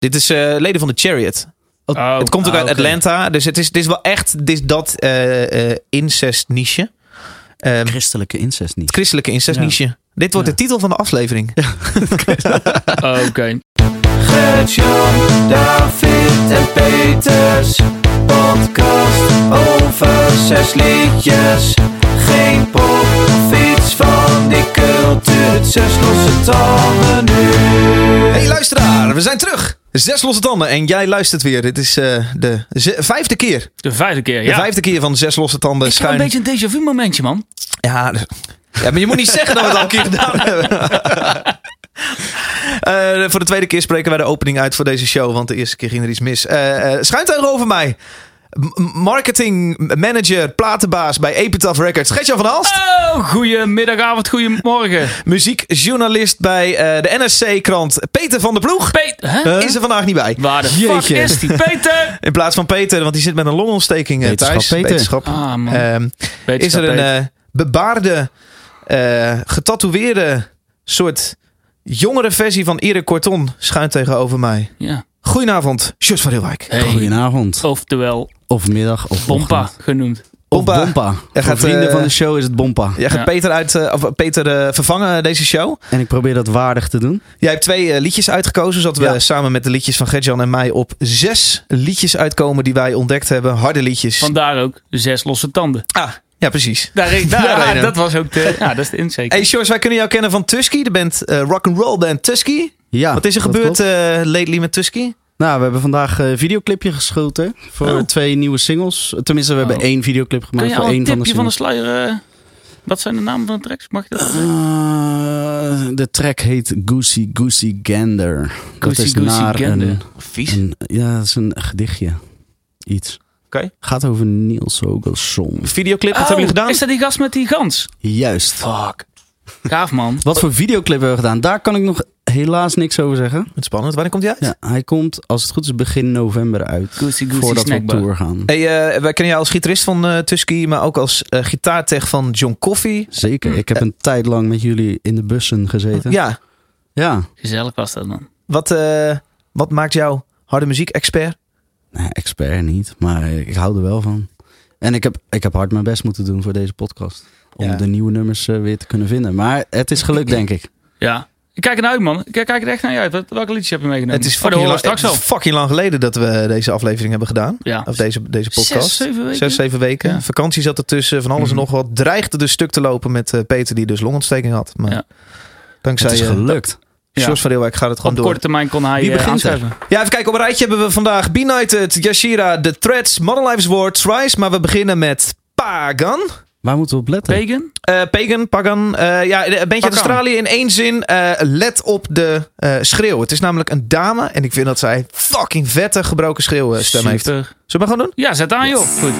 Dit is eh, leden van de Chariot. Oh, het komt ook ah, uit. Atlanta. Dus het is, dit is wel echt dit is dat eh, eh, incest niche. Ehm, Christelijke incest niet. het christelijke incest Ja. niche. Dit wordt Ja. de titel van de aflevering. Oh, Oké. Gert-Jan, David en Peters. Podcast over zes liedjes. Geen pop of iets van die cultuur. Zes losse tanden nu. Hey luisteraar, we zijn terug. Zes losse tanden en jij luistert weer. Dit is eh, de vijfde keer. De vijfde keer, De ja. vijfde keer van zes losse tanden Ik heb een schuin. beetje een déjà vu momentje, man. Ja, ja, maar je moet niet zeggen dat we het al een keer gedaan hebben. Eh, voor de tweede keer spreken wij de opening uit voor deze show, want de eerste keer ging er iets mis. Uh, schuin tegenover mij. Marketing manager, platenbaas bij Epitaph Records, Gertjan van Alst. Oh, goedemiddagavond, goedemorgen. Muziekjournalist bij eh, de NSC-krant Peter van der Ploeg. Peter, hè? Is er vandaag niet bij. Waar de fuck Jeetje. is die? Peter! In plaats van Peter, want die zit met een longontsteking eh, thuis. Peter. Wetenschap. Ah, man. Ehm, is er een eh, bebaarde, eh getatoeëerde soort jongere versie van Erik Corton schuin tegenover mij. ja. Goedenavond, Sjors van Rielwijk. Hey. Goedenavond. Oftewel, Of middag of Bompa ochtend. genoemd. Of Bompa. Voor gaat, vrienden eh, van de show is het Bompa. Jij gaat Ja. Peter, uit, eh, of Peter eh, vervangen deze show. En ik probeer dat waardig te doen. Jij hebt twee liedjes uitgekozen, zodat we samen met de liedjes van Gertjan en mij op zes liedjes uitkomen die wij ontdekt hebben. Harde liedjes. Vandaar ook zes losse tanden. Ah, ja precies. Daar, daar, Ja, reden. dat was ook de, ja, dat is de inzake. Hey Sjors, wij kunnen jou kennen van Tusky, de band eh rock and roll band Tusky. Ja, Wat is er gebeurd eh lately met Tusky? Nou, we hebben vandaag een videoclipje geschoten voor Oh. twee nieuwe singles. Tenminste, we hebben Oh. één videoclip gemaakt voor één van de tipje van de singles. sluier... eh, wat zijn de namen van de tracks? Mag je dat? Eh, de track heet Goosey Goosey Gander. dat Goosey is Goosey naar Gander. een, Vies. een... Ja, dat is een gedichtje. Iets. Oké. Gaat over Niels Hogesson. Videoclip, wat Oh, hebben jullie gedaan? Is dat die gast met die gans? Juist. Fuck. Gaaf, man. Wat voor videoclip hebben we gedaan? Daar kan ik nog helaas niks over zeggen. Wat spannend. Wanneer komt die uit? Ja, hij komt, als het goed is, begin november uit. Goosey Goosey Voordat we op tour gaan. Hey, eh, wij kennen jou als gitarist van eh Tusky, maar ook als eh gitaartech van John Coffee. Zeker. Ik heb een tijd lang met jullie in de bussen gezeten. Ja, Ja. Gezellig was dat, man. wat, eh, wat maakt jou harde muziek-expert? Nee, expert niet, maar ik hou er wel van. En ik heb, ik heb hard mijn best moeten doen voor deze podcast. Om Ja. de nieuwe nummers weer te kunnen vinden. Maar het is gelukt, denk ik. Ja. Ik kijk ernaar uit, man. Ik kijk er echt naar je uit. Welke liedjes heb je meegenomen? Het is oh, fucking, lang, straks is fucking lang geleden dat we deze aflevering hebben gedaan. Ja. Of deze, deze podcast. Zes, zeven weken. Zes, zeven weken. Ja. Vakantie zat ertussen, van alles en Mhm. nog wat. Dreigde dus stuk te lopen met eh, Peter, die dus longontsteking had. Maar Ja. dankzij het is eh, gelukt. Ja. Sjors van Rielwijk gaat het gewoon Op door. korte termijn kon hij Wie eh, begint aanschuiven. Ja, even kijken. Op een rijtje hebben we vandaag Benighted, Yashira, The Threads, Modern Lives War, Thrice. Maar we beginnen met Pagan. Waar moeten we op letten? Pagan? Eh, Pagan, Pagan. eh, ja, een beetje uit Pagan. Australië in één zin. eh, let op de eh, schreeuw. Het is namelijk een dame. En ik vind dat zij fucking vette gebroken schreeuwstem heeft. Zullen we maar gewoon doen? Ja, zet aan, joh. Goed.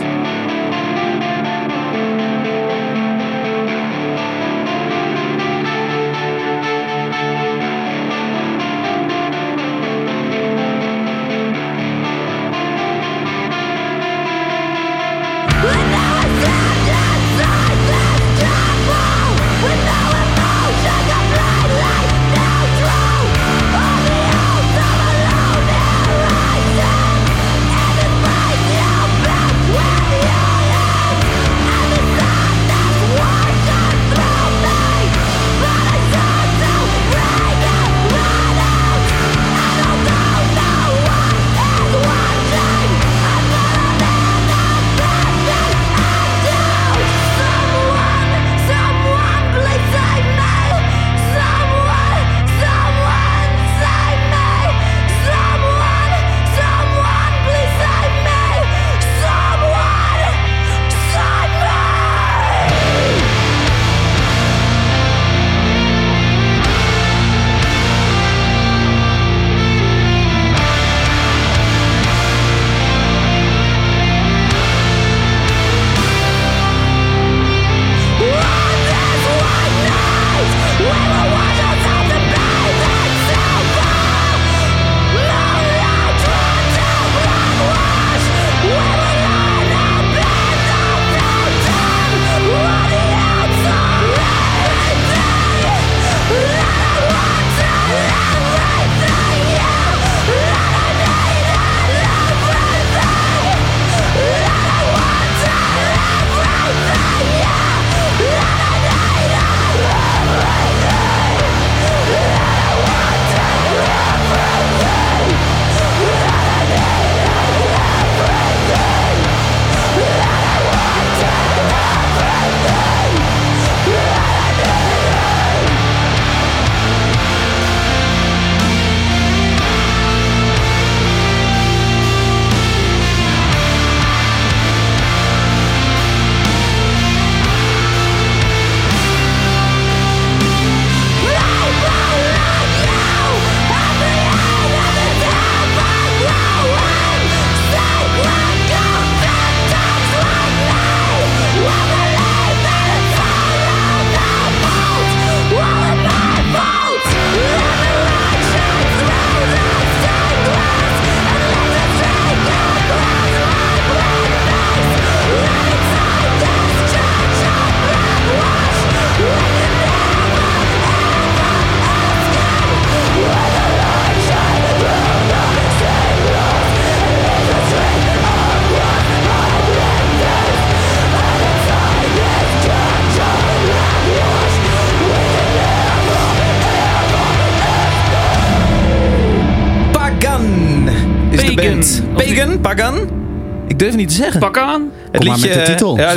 Durf het niet te zeggen. Pak aan. het Kom maar met de titel. Ja,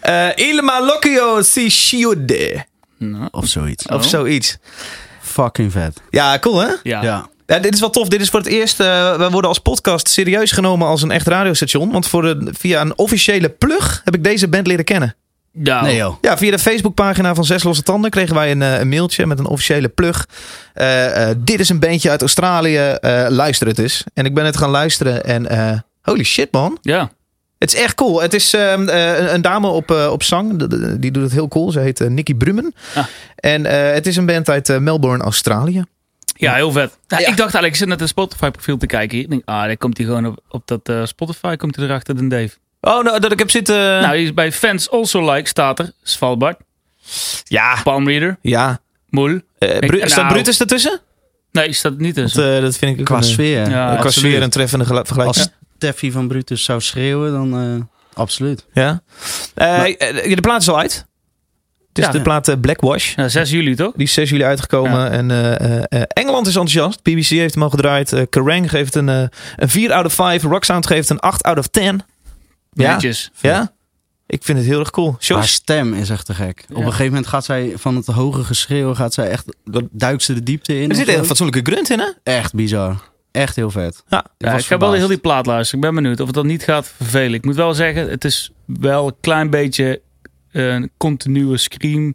eh, Il Malocchio si. Nou, Of zoiets. Of Oh. zoiets. Fucking vet. Ja, cool hè? ja. Ja. Ja, dit is wel tof. Dit is voor het eerst. eh we worden als podcast serieus genomen als een echt radiostation. Want voor de, via een officiële plug heb ik deze band leren kennen. Ja. Nee joh. Ja, via de Facebookpagina van Zes Losse Tanden kregen wij een, eh, een mailtje met een officiële plug. Eh, eh, dit is een bandje uit Australië. eh, luister het eens. En ik ben het gaan luisteren en eh, holy shit man. Ja. Het is echt cool. Het is ehm, eh, een, een dame op, eh, op zang. Die doet het heel cool. Ze heet uh, Nikki Brummen. Ah. En eh, het is een band uit Melbourne, Australië. Ja, heel vet. Nou, Ja. Ik dacht eigenlijk, ik zit net een Spotify profiel te kijken. hier. Ik denk, ah, dan komt hij gewoon op, op dat eh, Spotify, komt hij erachter, de Dave. Oh, nou, dat ik heb zitten... Nou, bij Fans Also Like staat er. Svalbard, ja, Palm Reader, ja. Moel. Eh, Bru- Ik- staat nou, Brutus ertussen? Nee, staat niet Dat, tussen. eh, dat vind ik Qua een, sfeer. Ja, qua absoluut. sfeer een treffende vergelijking. Als Steffi van Brutus zou schreeuwen, dan eh, absoluut. Ja. De plaat is al uit. Het is Ja, de ja. plaat Blackwash. Ja, 6 juli toch? Die is 6 juli uitgekomen. Ja. En eh, eh, eh, Engeland is enthousiast. BBC heeft hem al gedraaid. Eh Kerrang geeft een, een 4 out of 5. Rocksound geeft een 8 out of 10. Ja. Netjes. Ja? Ik vind het heel erg cool. Haar stem is echt te gek. Op een gegeven moment gaat zij van het hoge geschreeuw, gaat zij echt, duikt ze de diepte in. Er zit een fatsoenlijke grunt in, hè? Echt bizar. Echt heel vet. Ja. Ja, was ik ga wel heel die plaat luisteren. Ik ben benieuwd of het dan niet gaat vervelen. Ik moet wel zeggen, het is wel een klein beetje een continue scream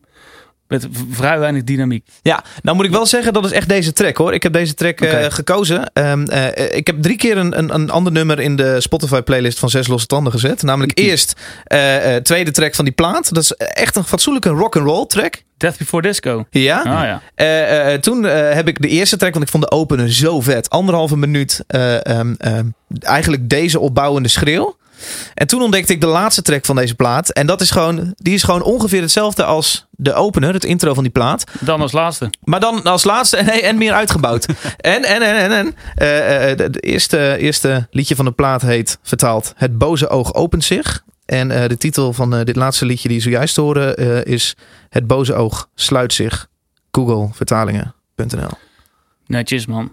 met vrij weinig dynamiek. Ja, nou moet ik wel zeggen, dat is echt deze track hoor. Ik heb deze track eh, gekozen. Ehm, eh, ik heb drie keer een, een, een ander nummer in de Spotify playlist van Zes Losse Tanden gezet. Namelijk eerst eh, tweede track van die plaat. Dat is echt een fatsoenlijke rock and roll track. Death Before Disco. Ja. Ah ja. Toen heb ik de eerste track, want ik vond de opener zo vet. Anderhalve minuut eh, ehm, ehm, eigenlijk deze opbouwende schreeuw. En toen ontdekte ik de laatste track van deze plaat. En dat is gewoon, die is gewoon ongeveer hetzelfde als de opener, het intro van die plaat. Dan als laatste. Maar dan als laatste en, en meer uitgebouwd. en, en, en, en, en. eh, eh, de, de eerste, eerste liedje van de plaat heet, vertaald, Het boze oog opent zich. En eh, de titel van eh, dit laatste liedje die je zojuist horen eh, is Het boze oog sluit zich. Google vertalingen.nl Netjes man.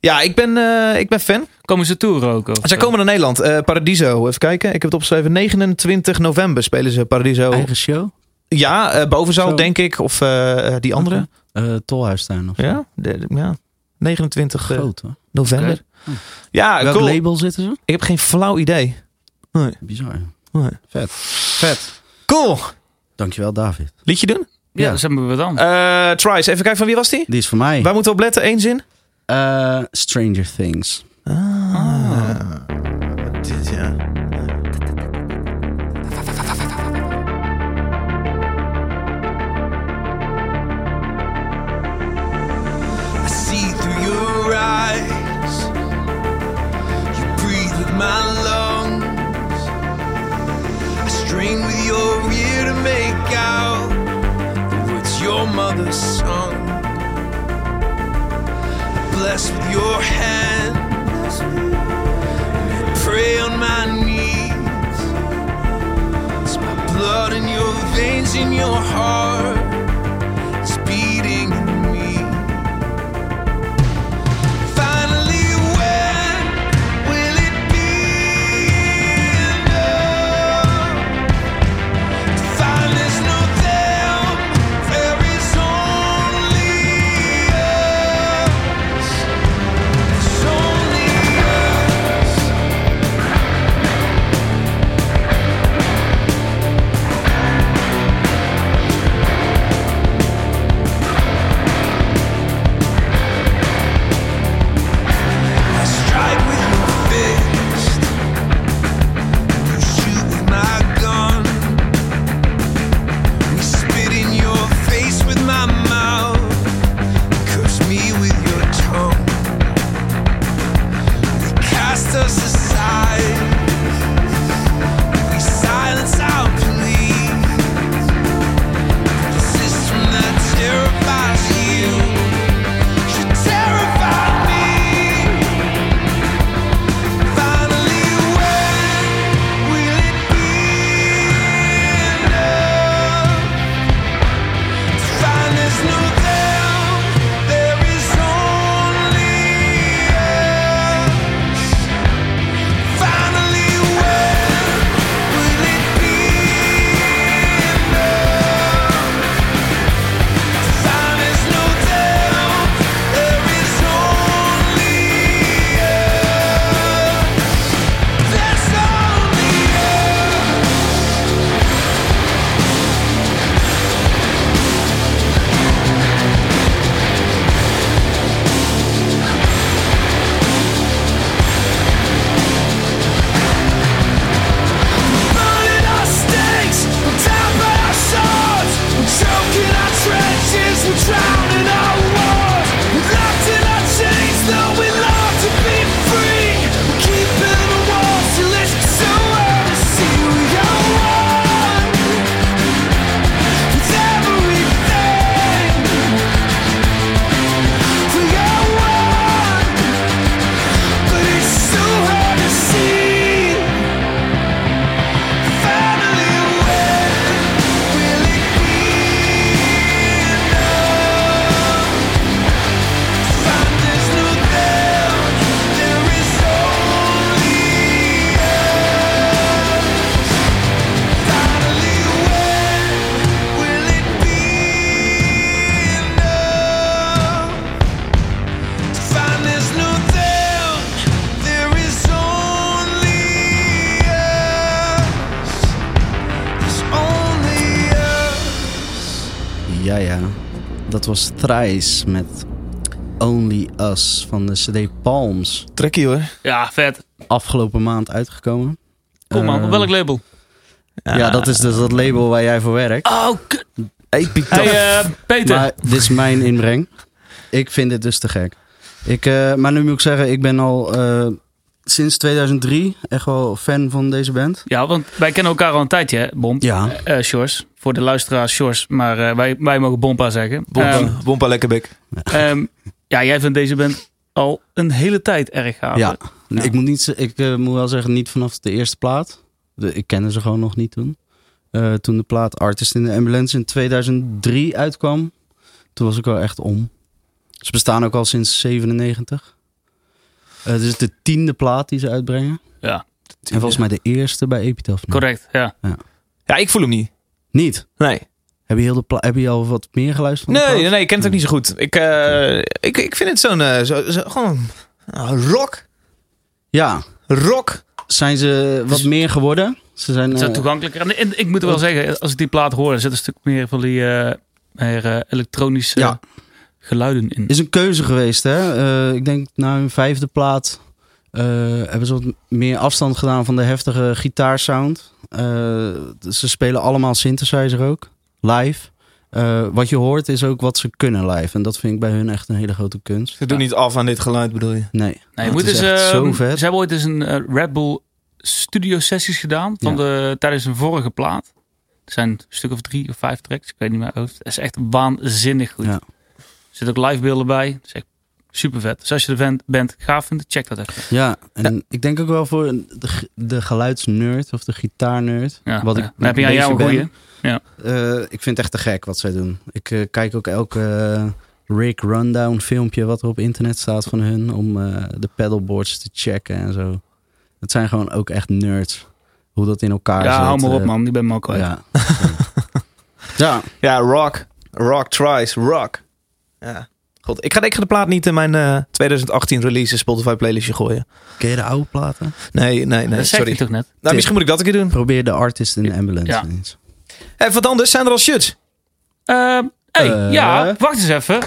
Ja, ik ben, eh, ik ben fan. Komen ze toeren ook? Of, Zij komen naar Nederland. Eh, Paradiso, even kijken. Ik heb het opgeschreven. 29 november spelen ze Paradiso. Eigen show? Ja, eh bovenzaal Zo. denk ik. Of die andere. Eh Tolhuistuin of zo. Ja, de- de- ja, 29 eh, Groot hoor. november. Oké. Ja, Welk cool. label zitten ze? Ik heb geen flauw idee. Bizar. Nee. Vet. Vet. Cool. Dankjewel David. Liedje doen? Ja, Ja. dat hebben we dan. Eh Trice, even kijken van wie was die? Die is voor mij. Waar moeten we op letten? Eén zin? Eh, Stranger Things. Dat was Thrice met Only Us van de CD Palms. Trekkie hoor. Ja, vet. Afgelopen maand uitgekomen. Kom man, op Eh, welk label? Ja, dat is dus dat label waar jij voor werkt. Oh, kut. Epic Hey, eh, Peter. Maar dit is mijn inbreng. Ik vind dit dus te gek. Ik, eh, maar nu moet ik zeggen, ik ben al eh, sinds 2003 echt wel fan van deze band. Ja, want wij kennen elkaar al een tijdje, hè, Bom? Ja. Eh Shores. Voor de luisteraars Shores. Maar eh, wij, wij mogen Bompa zeggen. Bompa, Ehm, Bompa Lekkerbek. ehm, ja, jij vindt deze band al een hele tijd erg gaaf. Ja. Ja. Ik, moet niet, ik eh, moet wel zeggen, niet vanaf de eerste plaat. De, ik kende ze gewoon nog niet toen. Eh, toen de plaat Artist in the Ambulance in 2003 uitkwam. Toen was ik wel echt om. Ze bestaan ook al sinds 97. Eh dit is de tiende plaat die ze uitbrengen. Ja, En volgens mij de eerste bij Epitaph. correct. Ja. Ja, ik voel hem niet. Niet? Nee. Heb je, heel de pla- heb je al wat meer geluisterd Nee, nee, nee, ik ken het ook niet zo goed. Ik, eh, ik, ik vind het zo'n, eh, zo, zo, gewoon ah, rock. Ja, Rock. zijn ze wat Dus- meer geworden? Ze zijn, Is dat eh, toegankelijker? En, en ik moet wel zeggen, als ik die plaat hoor, er zit een stuk meer van die eh, meer, eh, elektronische Ja. Geluiden in. is een keuze geweest. Hè? Eh, ik denk na hun vijfde plaat eh, hebben ze wat meer afstand gedaan van de heftige gitaarsound. Eh, ze spelen allemaal synthesizer ook, live. Eh, wat je hoort is ook wat ze kunnen live. En dat vind ik bij hun echt een hele grote kunst. Ze doen niet af aan dit geluid, bedoel je? Nee, Nee, je moet is ehm, zo vet. Ze hebben ooit eens een Red Bull studio sessies gedaan van Ja. de, tijdens een vorige plaat. Er zijn een stuk of drie of vijf tracks, ik weet niet meer hoofd. Het is echt waanzinnig goed. Ja. Er zitten ook live beelden bij. Is echt super vet. Dus als je de band, band gaaf vindt, check dat even. Ja, en ik denk ook wel voor de, de geluidsnerd of de gitaarnerd. Ja, wat ja. ik heb je aan een jou goeie. ben. Eh, ik vind het echt te gek wat zij doen. Ik eh, kijk ook elke eh, Rick Rundown filmpje wat er op internet staat van hun. Om eh, de pedalboards te checken en zo. Het zijn gewoon ook echt nerds. Hoe dat in elkaar zit. Ja, hou maar op man, die ben me ook kwijt. Ja. ja, Ja, rock. Rock tries, rock. Ja. God, ik ga, ik ga de plaat niet in mijn eh, 2018 release Spotify playlistje gooien. ken je de oude platen? Nee, nee, nee, dat zeg sorry. je toch net? Nou, misschien moet ik dat een keer doen. Probeer de artist in de ambulance Ja. eens. Even wat anders, zijn er al shirts? Ehm hey, Eh. ja, wacht eens even.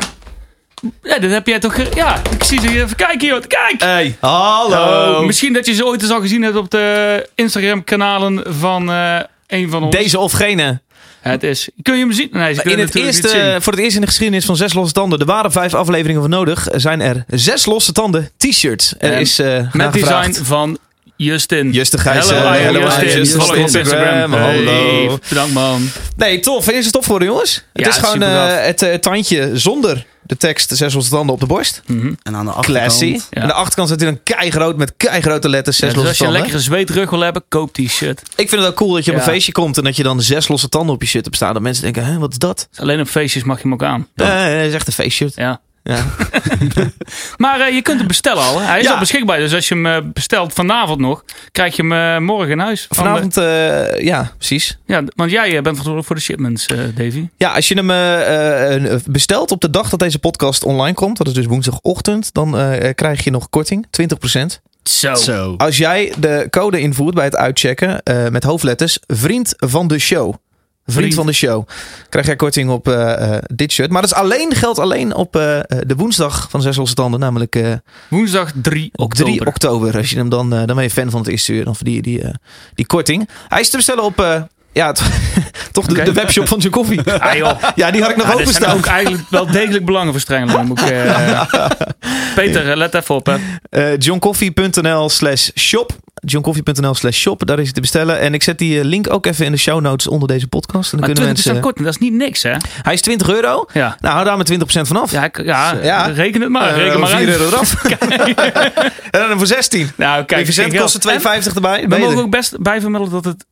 Ja, dat heb jij toch... Ja, ik zie ze hier even kijken, joh. Kijk! Hey, hallo. Oh, misschien dat je ze ooit eens al gezien hebt op de Instagram-kanalen van eh, een van ons. Deze of gene. Het is... Kun je hem zien? Nee, In het eerste, voor het eerst in de geschiedenis van Zes Losse Tanden. Er waren vijf afleveringen voor nodig. Zijn er zes losse tanden t-shirts. Er En is eh Met design van Justin. Justin Gijssen. Hello, Justin. Follow op Instagram. Hallo. Hey, bedankt man. Nee, tof. Is het tof geworden, jongens? Het is gewoon eh, het eh, tandje zonder de tekst Zes Losse Tanden op de borst. Mhm. En aan de achterkant... Classy. Ja. Aan de achterkant staat hij dan keigroot met keigrote letters Zes Ja, dus Losse als je een lekkere zweetrug wil hebben, koop die shirt. Ik vind het ook cool dat je op Ja. een feestje komt en dat je dan zes losse tanden op je shirt hebt staan. Dat mensen denken, hè, wat is dat? Dus alleen op feestjes mag je hem ook aan. Eh, dat is echt een feestshirt. Ja. Ja. Maar eh, je kunt hem bestellen al. hè? Hij is Ja. al beschikbaar. Dus als je hem eh, bestelt vanavond nog, krijg je hem eh, morgen in huis. Van de- Vanavond, eh, ja, precies. ja, want jij bent verantwoordelijk voor de shipments, eh, Davy. Ja, als je hem bestelt op de dag dat deze podcast online komt, dat is dus woensdagochtend, dan eh, krijg je nog korting, 20%. Zo. Zo. Als jij de code invoert bij het uitchecken eh, met hoofdletters vriend van de show. Vriend, van de show. Krijg jij korting op eh, eh, dit shirt. Maar dat is alleen, geldt alleen op eh, de woensdag van Zes Losse Tanden. Namelijk Woensdag 3 oktober. 3 oktober. Als je hem dan, dan ben je fan van het eerste uur. Dan verdien je die, die korting. Hij is te bestellen op... ja, toch de, webshop van John Coffee. Ah, joh. Ja, die had ik nog Ja, zijn openstaan. ook eigenlijk wel degelijk belangenverstrengelingen. Peter, let even op. Hè. Johncoffee.nl slash shop. Johncoffee.nl slash shop. Daar is het te bestellen. En ik zet die eh, link ook even in de show notes onder deze podcast. En dan Maar kunnen 20% mensen... korting, dat is niet niks, hè? Hij is 20 euro. Ja. Nou, hou daar met 20% vanaf. Ja, ik- ja, Ja. reken het maar. Eh, reken maar 4 uit. euro eraf. en dan voor 16. Nou, kijk, kostte geld. 2,50 erbij. We je mogen ook best bijvermelden dat het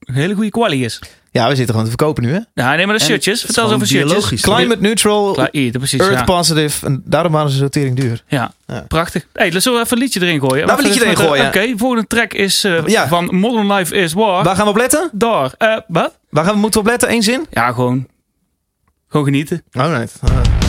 een hele goede kwaliteit is. Ja, we zitten gewoon te verkopen nu, hè? Ja, nee, maar de shirtjes. Vertel eens over shirtjes. Climate neutral, precies. earth Ja. positive. En daarom waren ze zo tering duur. Ja, Ja. prachtig. Hey, laten we even een liedje erin gooien. Laten we een liedje erin gooien. Oké, volgende track is eh, Ja. van Modern Life is War. Waar gaan we op letten? Daar. Eh, wat? Waar gaan we moeten op letten? Eén zin? Ja, gewoon. Gewoon genieten. Alright. This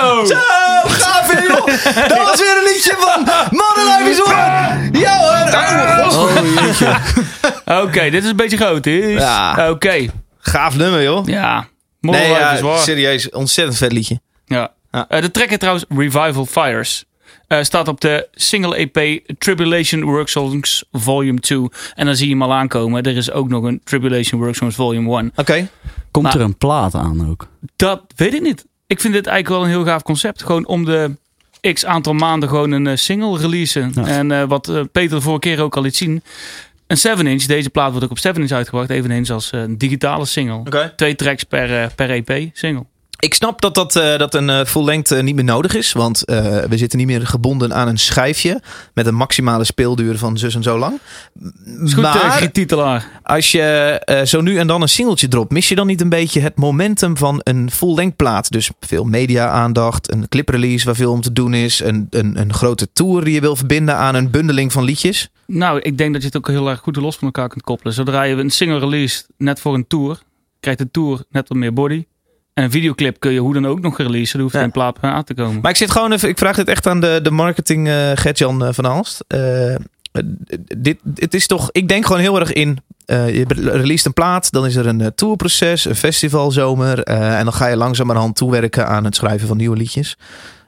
Zo! Zo, gaaf joh. Dat was weer een liedje van Mannenlijf is hoor. Ja hoor. Oh, god. Oké, dit is een beetje groot. Is. Ja. Oké. Gaaf nummer joh. Ja. Mooi Nee, ja, is waar. serieus. Ontzettend vet liedje. Ja. Ja. Eh, de track heet trouwens Revival Fires. Eh, staat op de single EP Tribulation Work Songs Volume 2. En dan zie je hem al aankomen. Er is ook nog een Tribulation Work Songs Volume 1. Oké. Komt Maar- er een plaat aan ook? Dat weet ik niet. Ik vind dit eigenlijk wel een heel gaaf concept. Gewoon om de x aantal maanden gewoon een eh, single releasen. Ja. En eh, wat eh, Peter de vorige keer ook al liet zien. Een 7-inch. Deze plaat wordt ook op 7-inch uitgebracht. Eveneens als een digitale single. Twee tracks per, per EP single. Ik snap dat, dat, eh, dat een eh, full length eh, niet meer nodig is. Want we zitten niet meer gebonden aan een schijfje. Met een maximale speelduur van zus en zo lang. Is goed, maar Titelaar. als je zo nu en dan een singeltje dropt. Mis je dan niet een beetje het momentum van een full length plaat? Dus veel media aandacht. Een cliprelease waar veel om te doen is. Een, een, een grote tour die je wil verbinden aan een bundeling van liedjes. Nou, ik denk dat je het ook heel erg goed los van elkaar kunt koppelen. Zodra je een single release net voor een tour, krijgt de tour net wat meer body. En een videoclip kun je hoe dan ook nog releasen. Er hoeft Ja. geen plaat aan te komen. Maar ik zit gewoon even. Ik vraag dit echt aan de, de marketing eh Gertjan eh, van Aalst. Eh, dit, het is toch. Ik denk gewoon heel erg in. je release een plaat, dan is er een tourproces, een festivalzomer. eh, en dan ga je langzamerhand toewerken aan het schrijven van nieuwe liedjes.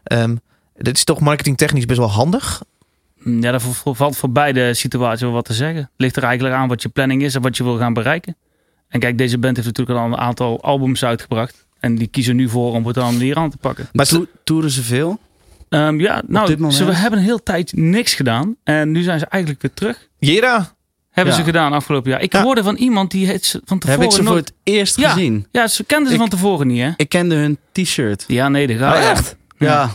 Ehm, dit is toch marketingtechnisch best wel handig. Ja, daar v- valt voor beide situaties wel wat te zeggen. Ligt er eigenlijk aan wat je planning is en wat je wil gaan bereiken. En kijk, deze band heeft natuurlijk al een aantal albums uitgebracht. En die kiezen nu voor om het dan hier aan te pakken. Maar To- Toeren ze veel? Ehm, ja, nou, ze hebben een heel tijd niks gedaan. En nu zijn ze eigenlijk weer terug. Jera, Hebben Ja. ze gedaan afgelopen jaar. Ik Ja. hoorde van iemand die het ze van tevoren Heb ik ze voor het eerst Ja. gezien? Ja, ze kenden ze Ik- van tevoren niet, hè? Ik kende hun t-shirt. Ja, nee, dat gaat. Oh, echt? Ja.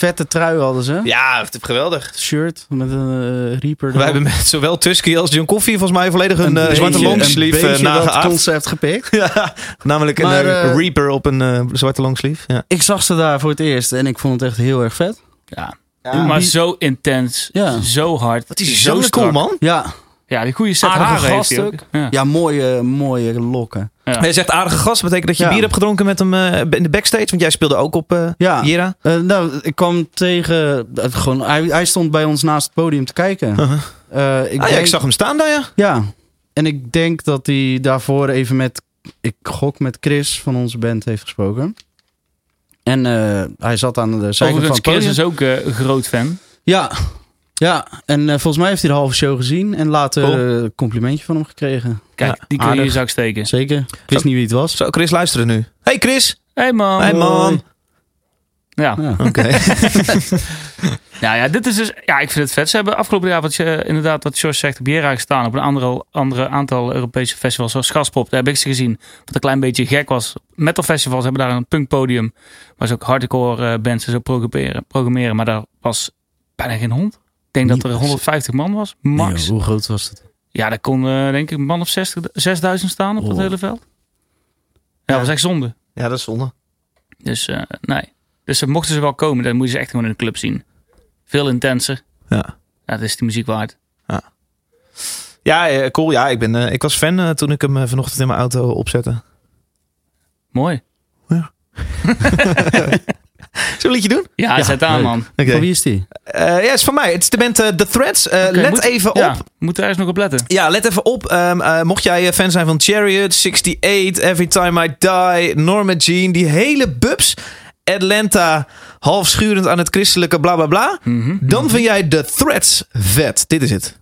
Vette trui hadden ze. ja, het is geweldig. Shirt met een eh, Reaper. We hebben met zowel Tusky als John Coffee volgens mij volledig een, eh, zwarte beetje- longsleeve een uh, dat nageaard. concept gepikt. Ja, namelijk een Maar, eh, eh, Reaper op een eh, zwarte longsleeve. Ja. Ik zag ze daar voor het eerst en ik vond het echt heel erg vet. Ja. Ja. Maar Die- zo intens, Ja. zo hard, Wat is zo cool, man. Ja, Ja, die goede set Aardige haren heeft ook. Ja. ja mooie, mooie lokken. Ja. Hij zegt aardige gast. betekent dat je Ja. bier hebt gedronken met hem eh, in de backstage? Want jij speelde ook op eh Ja. Jera. Eh, nou, ik kwam tegen... gewoon, hij, hij stond bij ons naast het podium te kijken. Eh, ik ah, denk- ik zag hem staan daar, ja. Ja, en ik denk dat hij daarvoor even met, ik gok met Chris van onze band heeft gesproken. En eh, hij zat aan de zijkant van het podium. Chris is ook eh, een groot fan. Ja, ja. en eh, volgens mij heeft hij de halve show gezien en later Cool. een complimentje van hem gekregen. Kijk, Ja, die kun je in je zak steken. Zeker. Ik wist Zo. niet wie het was. Zo, Chris luisteren nu. Hey Chris. Hey man. Hey man. Ja. Ja. Oké. Nou ja, dit is dus. Ja, ik vind het vet. Ze hebben afgelopen jaar, wat je, inderdaad, wat George zegt, op Jera gestaan. Op een andere, andere aantal Europese festivals, zoals Gaspop. Daar heb ik ze gezien. Wat een klein beetje gek was. Metal festivals hebben daar een punkpodium. Waar ze ook hardcore eh, bands en zo programmeren, programmeren. Maar daar was bijna geen hond. Ik denk dat er Niet- 150 man was, max. Nee, hoe groot was het? Ja, daar kon eh, denk ik een man of 60, 6000 staan op het Oh. hele veld. Ja, dat was echt zonde. ja, dat is zonde. Dus eh, nee. Dus mochten ze wel komen, dan moet je ze echt gewoon in de club zien. Veel intenser. Ja. Ja, dat is die muziek waard. Ja, eh, cool. Ja, ik, ben, eh, ik was fan toen ik hem vanochtend in mijn auto opzette. Mooi. Zullen we een liedje doen? Ja, Ja, zet aan leuk. man. Oké. Van wie is die? Eh, ja, het is van mij. Het is de band eh, The Threads. Eh, let moet- even Ja, op. we moeten ergens nog op letten. Ja, let even op. Ehm, eh, mocht jij fan zijn van Chariot, 68, Every Time I Die, Norma Jean, die hele bubs. Atlanta, half schurend aan het christelijke bla bla bla. Mhm. Dan vind jij The Threads vet. Dit is het.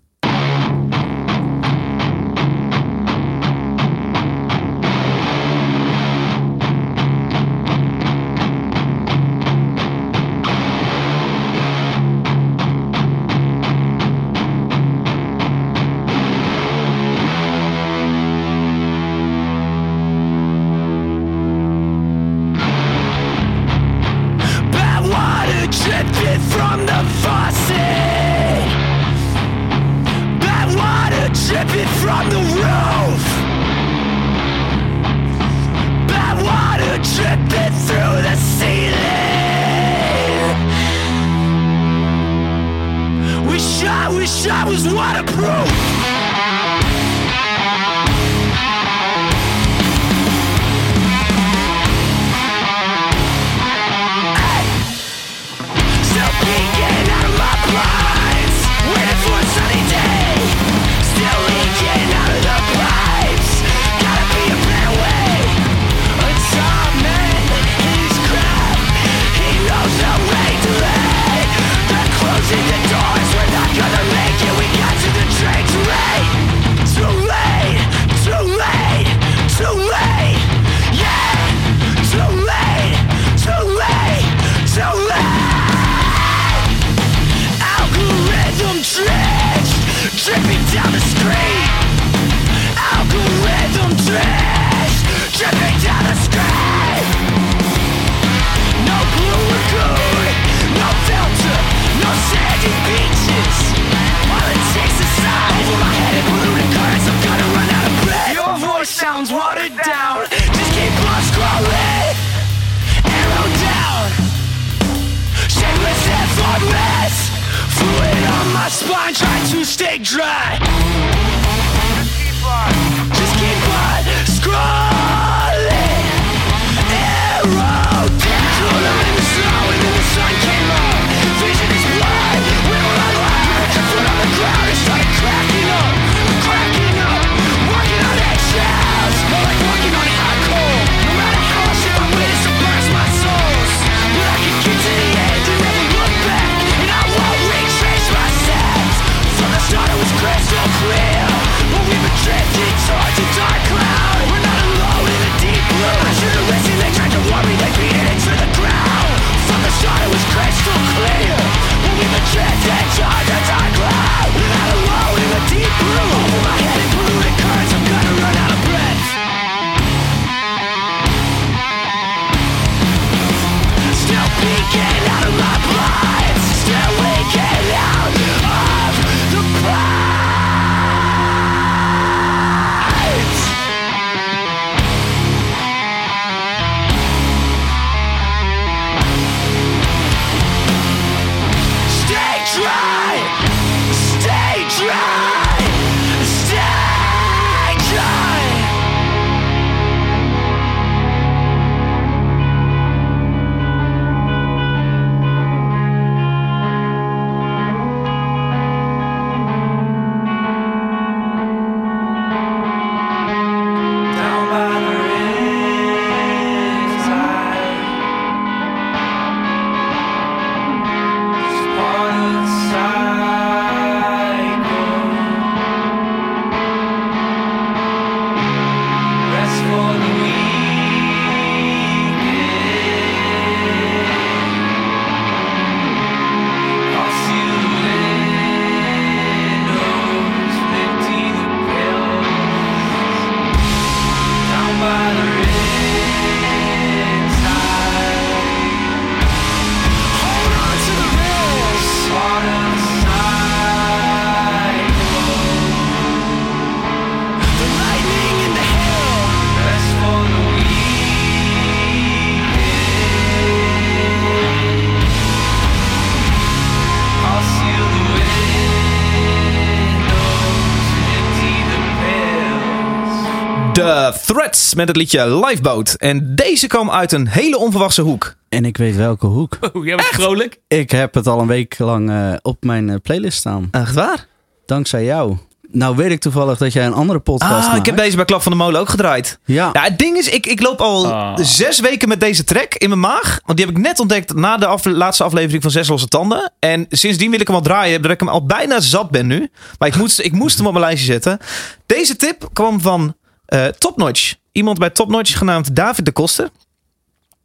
Met het liedje Lifeboat. En deze kwam uit een hele onverwachte hoek. En ik weet welke hoek. Oh, jij bent vrolijk. Ik heb het al een week lang eh, op mijn eh, playlist staan. Echt waar? Dankzij jou. Nou weet ik toevallig dat jij een andere podcast Ah, maakt. ik heb deze bij Klap van de Molen ook gedraaid. Ja. Ja, het ding is, ik, ik loop al Ah. zes weken met deze track in mijn maag. Want die heb ik net ontdekt na de af- laatste aflevering van Zes Losse Tanden. En sindsdien wil ik hem al draaien, dat ik hem al bijna zat ben nu. Maar ik moest, ik moest hem op mijn lijstje zetten. Deze tip kwam van eh Topnotch. Iemand bij Topnotch genaamd David de Koster.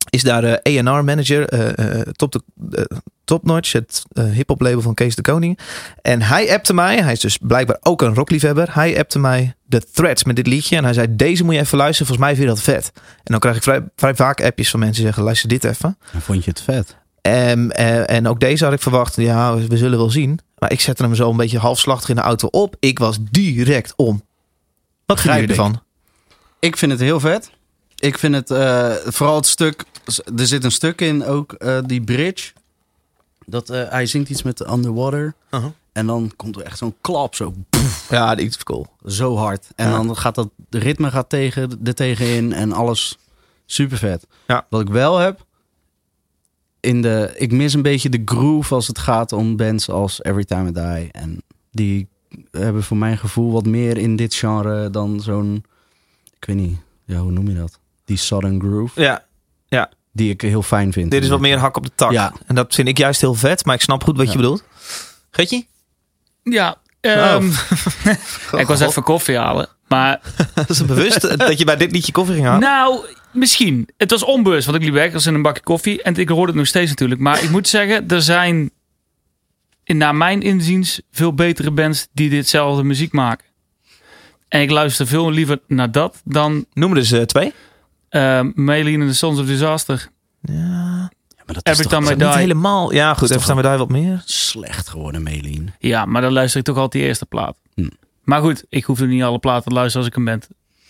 Is daar eh A&R manager, eh, top de, Topnotch, het eh hip-hop label van Kees de Koning. En hij appte mij, hij is dus blijkbaar ook een rockliefhebber. Hij appte mij de threads met dit liedje. En hij zei, deze moet je even luisteren, volgens mij vind je dat vet. En dan krijg ik vrij, vrij vaak appjes van mensen die zeggen, luister dit even. En Vond je het vet? En, eh, en ook deze had ik verwacht, ja, we zullen wel zien. Maar ik zette hem zo een beetje halfslachtig in de auto op. Ik was direct om. Wat vind je ervan? Ik vind het heel vet. Ik vind het eh, vooral het stuk. Er zit een stuk in ook, eh, die bridge. Dat, eh, hij zingt iets met Underwater. Uh-huh. En dan komt er echt zo'n klap zo, Ja, die is cool. zo hard. En Ja. dan gaat dat de ritme gaat tegen, er tegenin en alles super vet. Ja. Wat ik wel heb. In de, ik mis een beetje de groove als het gaat om bands als Every Time I Die. En die hebben voor mijn gevoel wat meer in dit genre dan zo'n... Ik weet niet, ja, hoe noem je dat? Die Southern groove. Ja, Die ik heel fijn vind. dit is wat meer hak op de tak. Ja. En dat vind ik juist heel vet, maar ik snap goed wat je Ja. bedoelt. Geetje? Ja, ehm, Oh. ik was even koffie halen. Maar Dat is een bewust dat je bij dit liedje koffie ging halen. nou, misschien. Het was onbewust, want ik liep weg als in een bakje koffie. En ik hoorde het nog steeds natuurlijk. Maar ik moet zeggen, er zijn in, naar mijn inziens veel betere bands die ditzelfde muziek maken. En ik luister veel liever naar dat dan Noem er eens eh, twee. uh, Maylene and the Sons of Disaster. Ja, Maar dat is Every toch niet helemaal. Ja, goed. Even staan we daar wat meer. slecht geworden, Melien. Ja, maar dan luister ik toch altijd die eerste plaat. Hm. Maar goed, ik hoef er niet alle platen te luisteren als ik een band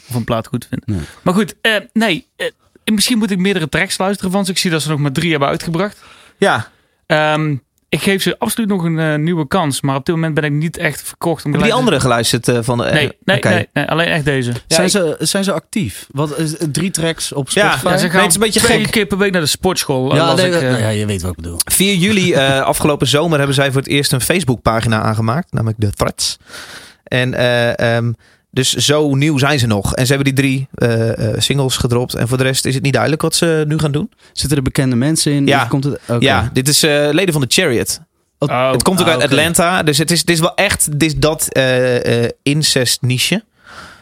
of een plaat goed vind. Nee. Maar goed, eh, nee. eh, misschien moet ik meerdere tracks luisteren van ze. Ik zie dat ze nog maar drie hebben uitgebracht. Ja. Ehm, ik geef ze absoluut nog een eh, nieuwe kans. Maar op dit moment ben ik niet echt verkocht. Om Heb je die andere geluisterd eh, van de... Nee, nee, Oké. nee, nee, alleen echt deze. Ja, zijn, ik- ze, zijn ze actief? Wat is het, drie tracks op Ja, Spotify? Ja, ze gaan het is een beetje twee gek. keer per week naar de sportschool. Ja, nee, ik, eh. ja, je weet wat ik bedoel. 4 juli eh, afgelopen zomer hebben zij voor het eerst een Facebookpagina aangemaakt. Namelijk de Threads. En eh, ehm, dus zo nieuw zijn ze nog. En ze hebben die drie eh, eh, singles gedropt. En voor de rest is het niet duidelijk wat ze nu gaan doen. Zitten er bekende mensen in? Ja. Komt het. Ja, dit is eh, leden van de Chariot. Oh, het komt ook ah, uit. Atlanta. Dus het is, het is wel echt dit is dat eh, eh, incest niche.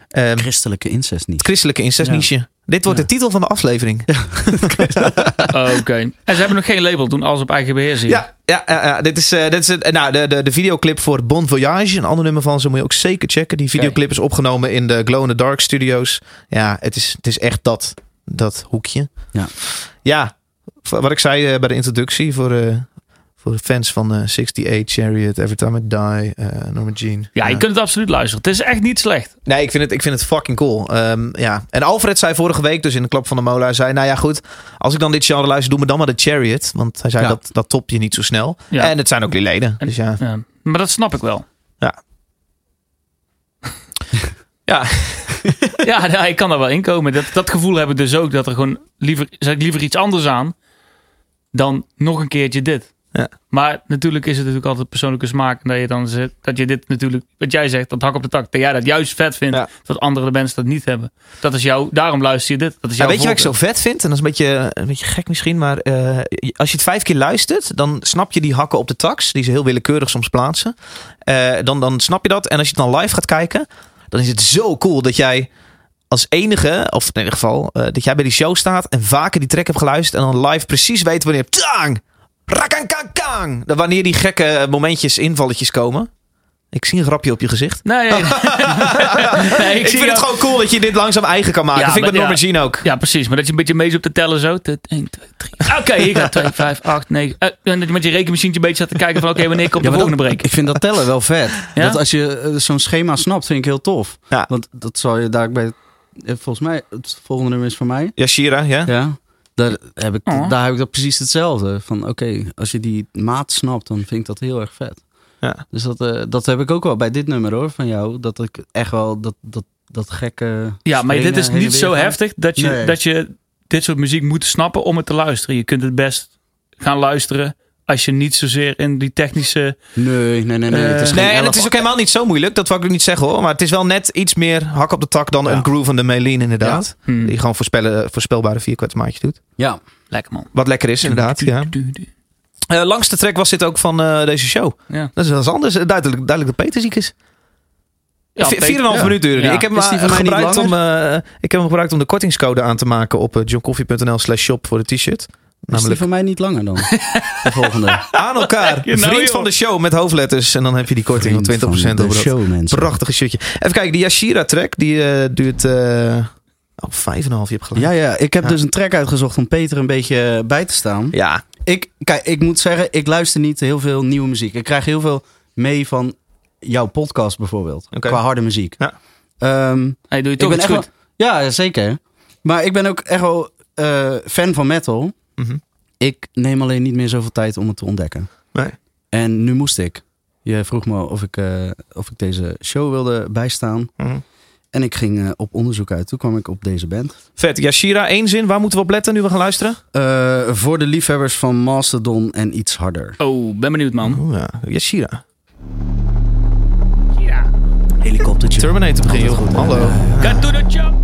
Ehm, Christelijke incest niet. het christelijke incest Ja. Dit wordt Ja. de titel van de aflevering. Oké. En ze hebben nog geen label, doen alles op eigen beheer zien. Ja, ja, ja, ja. dit is, eh, dit is nou, de, de, de videoclip voor Bon Voyage. Een ander nummer van ze moet je ook zeker checken. Die videoclip is opgenomen in de Glow in the Dark Studios. Ja, het is, het is echt dat, dat hoekje. Ja. Ja, wat ik zei eh, bij de introductie voor, eh, voor de fans van eh 68 Chariot, Every Time I Die, eh Norma Jean. Ja, je kunt het absoluut luisteren. Het is echt niet slecht. Nee, ik vind het, ik vind het fucking cool. Ehm, ja. En Alfred zei vorige week, dus in de klap van de mola, hij zei: Nou ja, goed, als ik dan dit genre luister, doe me dan maar de Chariot. Want hij zei Ja. dat, dat top je niet zo snel. Ja. En het zijn ook die leden. En- Dus ja. Ja. Maar dat snap ik wel. Ja. Ja, ja, ik kan daar wel in komen. Dat, dat gevoel hebben dus ook. Dat er gewoon liever, zet ik liever iets anders aan dan nog een keertje dit. Ja. Maar natuurlijk is het natuurlijk altijd persoonlijke smaak. Dat je dan zegt, dat je dit natuurlijk, wat jij zegt, dat hak op de tak. Dat jij dat juist vet vindt, Ja. dat andere mensen dat niet hebben. Dat is jou, daarom luister je dit. Dat is Ja, jouw weet je wat ik zo vet vind? En dat is een beetje, een beetje gek misschien, maar eh, als je het vijf keer luistert, dan snap je die hakken op de tax, die ze heel willekeurig soms plaatsen. Eh, dan, dan snap je dat. En als je het dan live gaat kijken, dan is het zo cool dat jij als enige, of in ieder geval, eh, dat jij bij die show staat en vaker die track hebt geluisterd en dan live precies weet wanneer tang, rakankakang, dat wanneer die gekke momentjes, invalletjes komen. Ik zie een grapje op je gezicht. Nee, nee, nee, Ik, zie vind het gewoon cool dat je dit langzaam eigen kan maken. Ja, dat vind ik met Norma ja. Jean ook. Ja, precies. Maar dat je een beetje mee zit op te tellen zo. 1, 2, 3. Oké, hier gaat 2, 5, 8, 9. Eh, en dat je met je rekenmachientje een beetje zat te kijken van oké, wanneer komt de maar volgende break? Ik vind dat tellen wel vet. Ja? Dat als je eh, zo'n schema snapt, vind ik heel tof. Ja. Want dat zal je daar bij... eh, Volgens mij, het volgende nummer is van mij. Yashira, ja? Ja. Daar heb ik, Oh. daar heb ik dat precies hetzelfde. Van oké, als je die maat snapt, dan vind ik dat heel erg vet. Ja. Dus dat, eh, dat heb ik ook wel bij dit nummer hoor, van jou. Dat ik echt wel dat, dat, dat gekke... Ja, maar dit is niet zo gaan. heftig dat je, Nee. dat je dit soort muziek moet snappen om het te luisteren. Je kunt het best gaan luisteren als je niet zozeer in die technische... Nee, nee, nee. nee. Eh, het is geen Nee, en het is ook helemaal niet zo moeilijk. Dat wil ik ook niet zeggen hoor. Maar het is wel net iets meer hak op de tak dan Ja. een groove van de Maylene inderdaad. Hmm, Die gewoon voorspellen, voorspelbare vierkwartsmaatjes doet. Ja, lekker man. Wat lekker is inderdaad. Ja. Eh, langste track was dit ook van eh, deze show. Ja. Dat is wel eens anders. Eh, Duidelijk, duidelijk dat Peter ziek is. Ja, Vi- Peter- 4,5 ja. minuut duurde die. Ja. Ik heb, hem die eh, voor mij niet gebruikt om, eh, ik heb hem gebruikt om de kortingscode aan te maken op eh, johncoffee.nl slash shop voor de t-shirt. Is die Namelijk van mij niet langer dan? De volgende. aan elkaar. Nou, Vriend joh. van de show met hoofdletters. En dan heb je die korting van 20% Vriend van over de dat show, mensen. prachtige shirtje. Even kijken, die Yashira track, die eh, duurt eh oh, vijf en een half. Je hebt gelijk. Ja, ja, ik heb Ja. dus een track uitgezocht om Peter een beetje eh, bij te staan. Ja, Ik, kijk, ik moet zeggen, ik luister niet heel veel nieuwe muziek. Ik krijg heel veel mee van jouw podcast bijvoorbeeld. Qua harde muziek. Ja. Ehm, Hey, doe je ik toch ben iets echt goed. wel, ja, zeker. Maar ik ben ook echt wel eh, fan van metal. Mhm. Ik neem alleen niet meer zoveel tijd om het te ontdekken. Nee. En nu moest ik. Je vroeg me of ik, eh, of ik deze show wilde bijstaan. Mhm. En ik ging eh, op onderzoek uit. Toen kwam ik op deze band. vet. Yashira, één zin. Waar moeten we op letten nu we gaan luisteren? Eh, voor de liefhebbers van Mastodon en iets harder. Oh, ben benieuwd man. Oeh, ja. Yashira. Helikoptertje. Terminator begin, joh. Hallo. Got to the!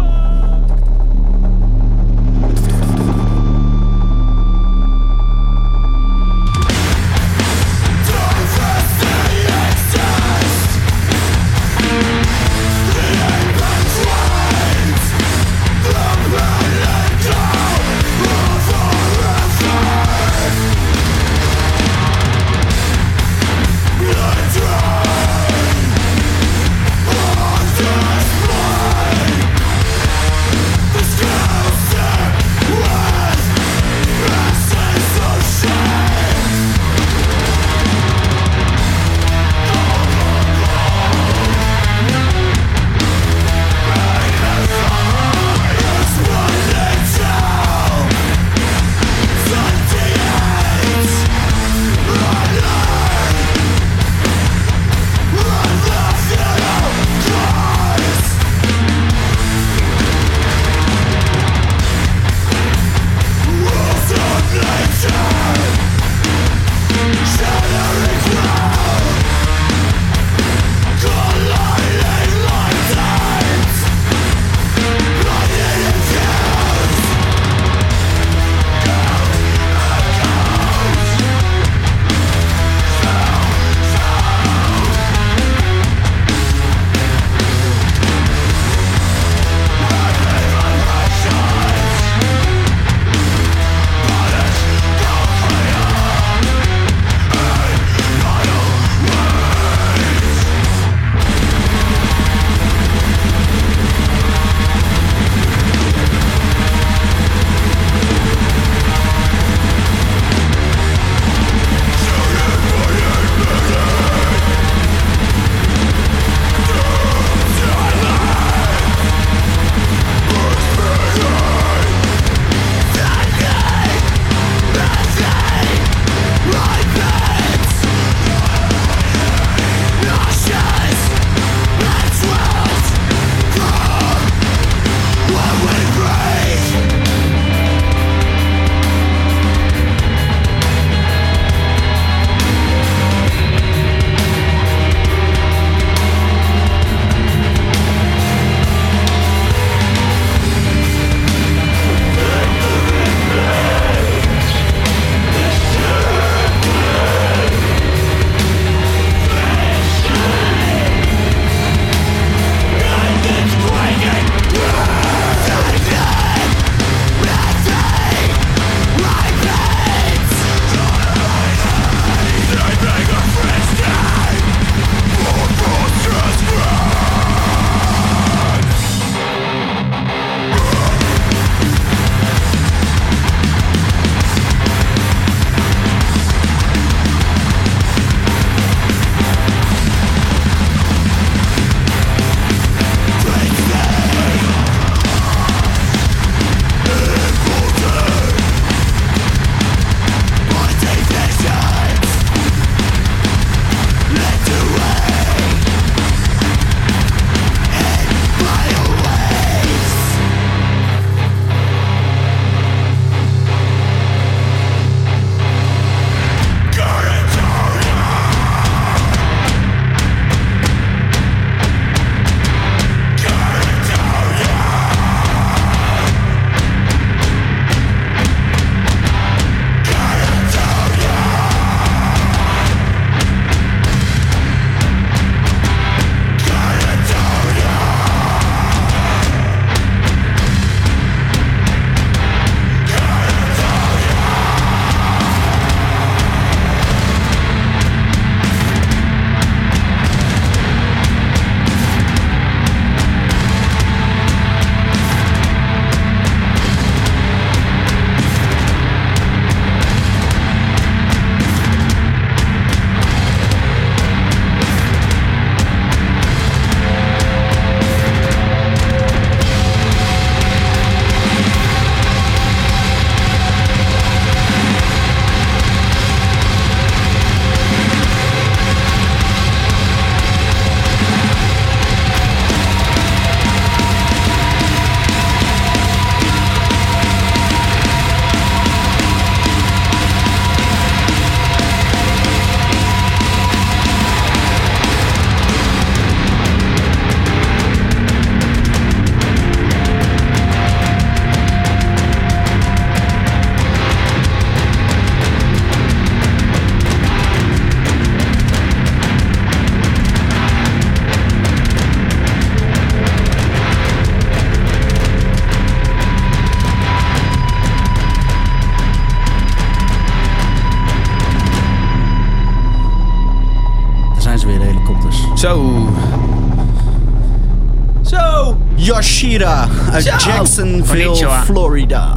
Yashira uit Ciao. Jacksonville, Konnichiwa. Florida.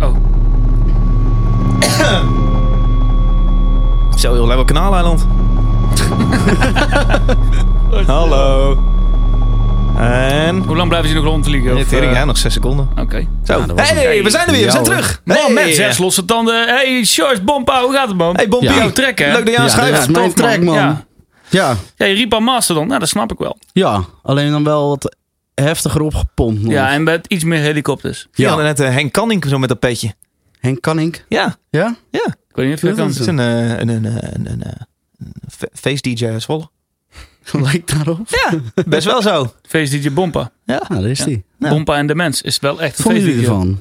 Oh, Zo, heel lekker kanaaleiland. Hallo. En... hoe lang blijven ze nog rondvliegen? Ja, Of, tering, eh, ja, nog zes seconden. Oké. Zo. Ja, dat was hey, we zijn er weer. We zijn Ja, terug. Man, Hey. met zes losse tanden. Hey, Sjors, Bompa, hoe gaat het, man? Hey, Bompie. Ja. Jouw trek, hè? Leuk dat je Ja, aanschuift. dit is mijn track, man. Ja. Ja, Ja, je riep al Mastodon. Nou, dat snap ik wel. ja, alleen dan wel wat heftiger opgepompt nog. Ja, en met iets meer helikopters. Je Ja. had net eh, Henk Canning zo met dat petje. Henk Kannink. Ja, Ja? ja. Ik weet niet of je dat Ja, kan. dat Het is een, eh, een, een, een, een, een, eh, een fe- feest-dj uit Zwolle. Lijkt daarop. Ja, best wel zo. Feest DJ Bompa. Nou, daar is die. Nou. Bompa en de Mens is wel echt een Vonden feest jullie ervan?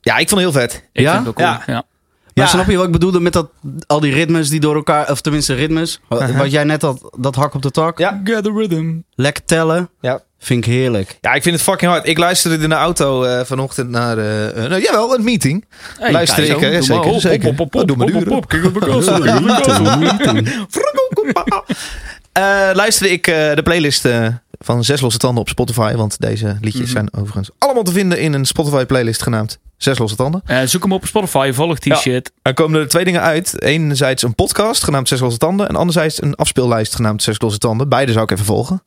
Ja, ik vond het heel vet. Ik Ja? vind het cool. Ja. Ja. Maar Ja. snap je wat ik bedoelde met dat, al die ritmes die door elkaar, of tenminste ritmes, wat wat jij net had, dat hak op de tak, Ja. Get the rhythm. lekker tellen, Ja. Vind ik heerlijk. Ja, ik vind het fucking hard. Ik luisterde in de auto eh, vanochtend naar... eh eh, nou, jawel, een meeting. Hey, Luister ik, hè, zeker, op, zeker. op, op, op, doe maar op, op, duren. op. Kijk op. Eh, luisterde ik eh, de playlist eh, van Zes Losse Tanden op Spotify. Want deze liedjes Mhm. zijn overigens allemaal te vinden in een Spotify playlist genaamd Zes Losse Tanden. Eh, zoek hem op Spotify, volg die Ja. shit. Er komen er twee dingen uit. Enerzijds een podcast genaamd Zes Losse Tanden. En anderzijds een afspeellijst genaamd Zes Losse Tanden. Beide zou ik even volgen.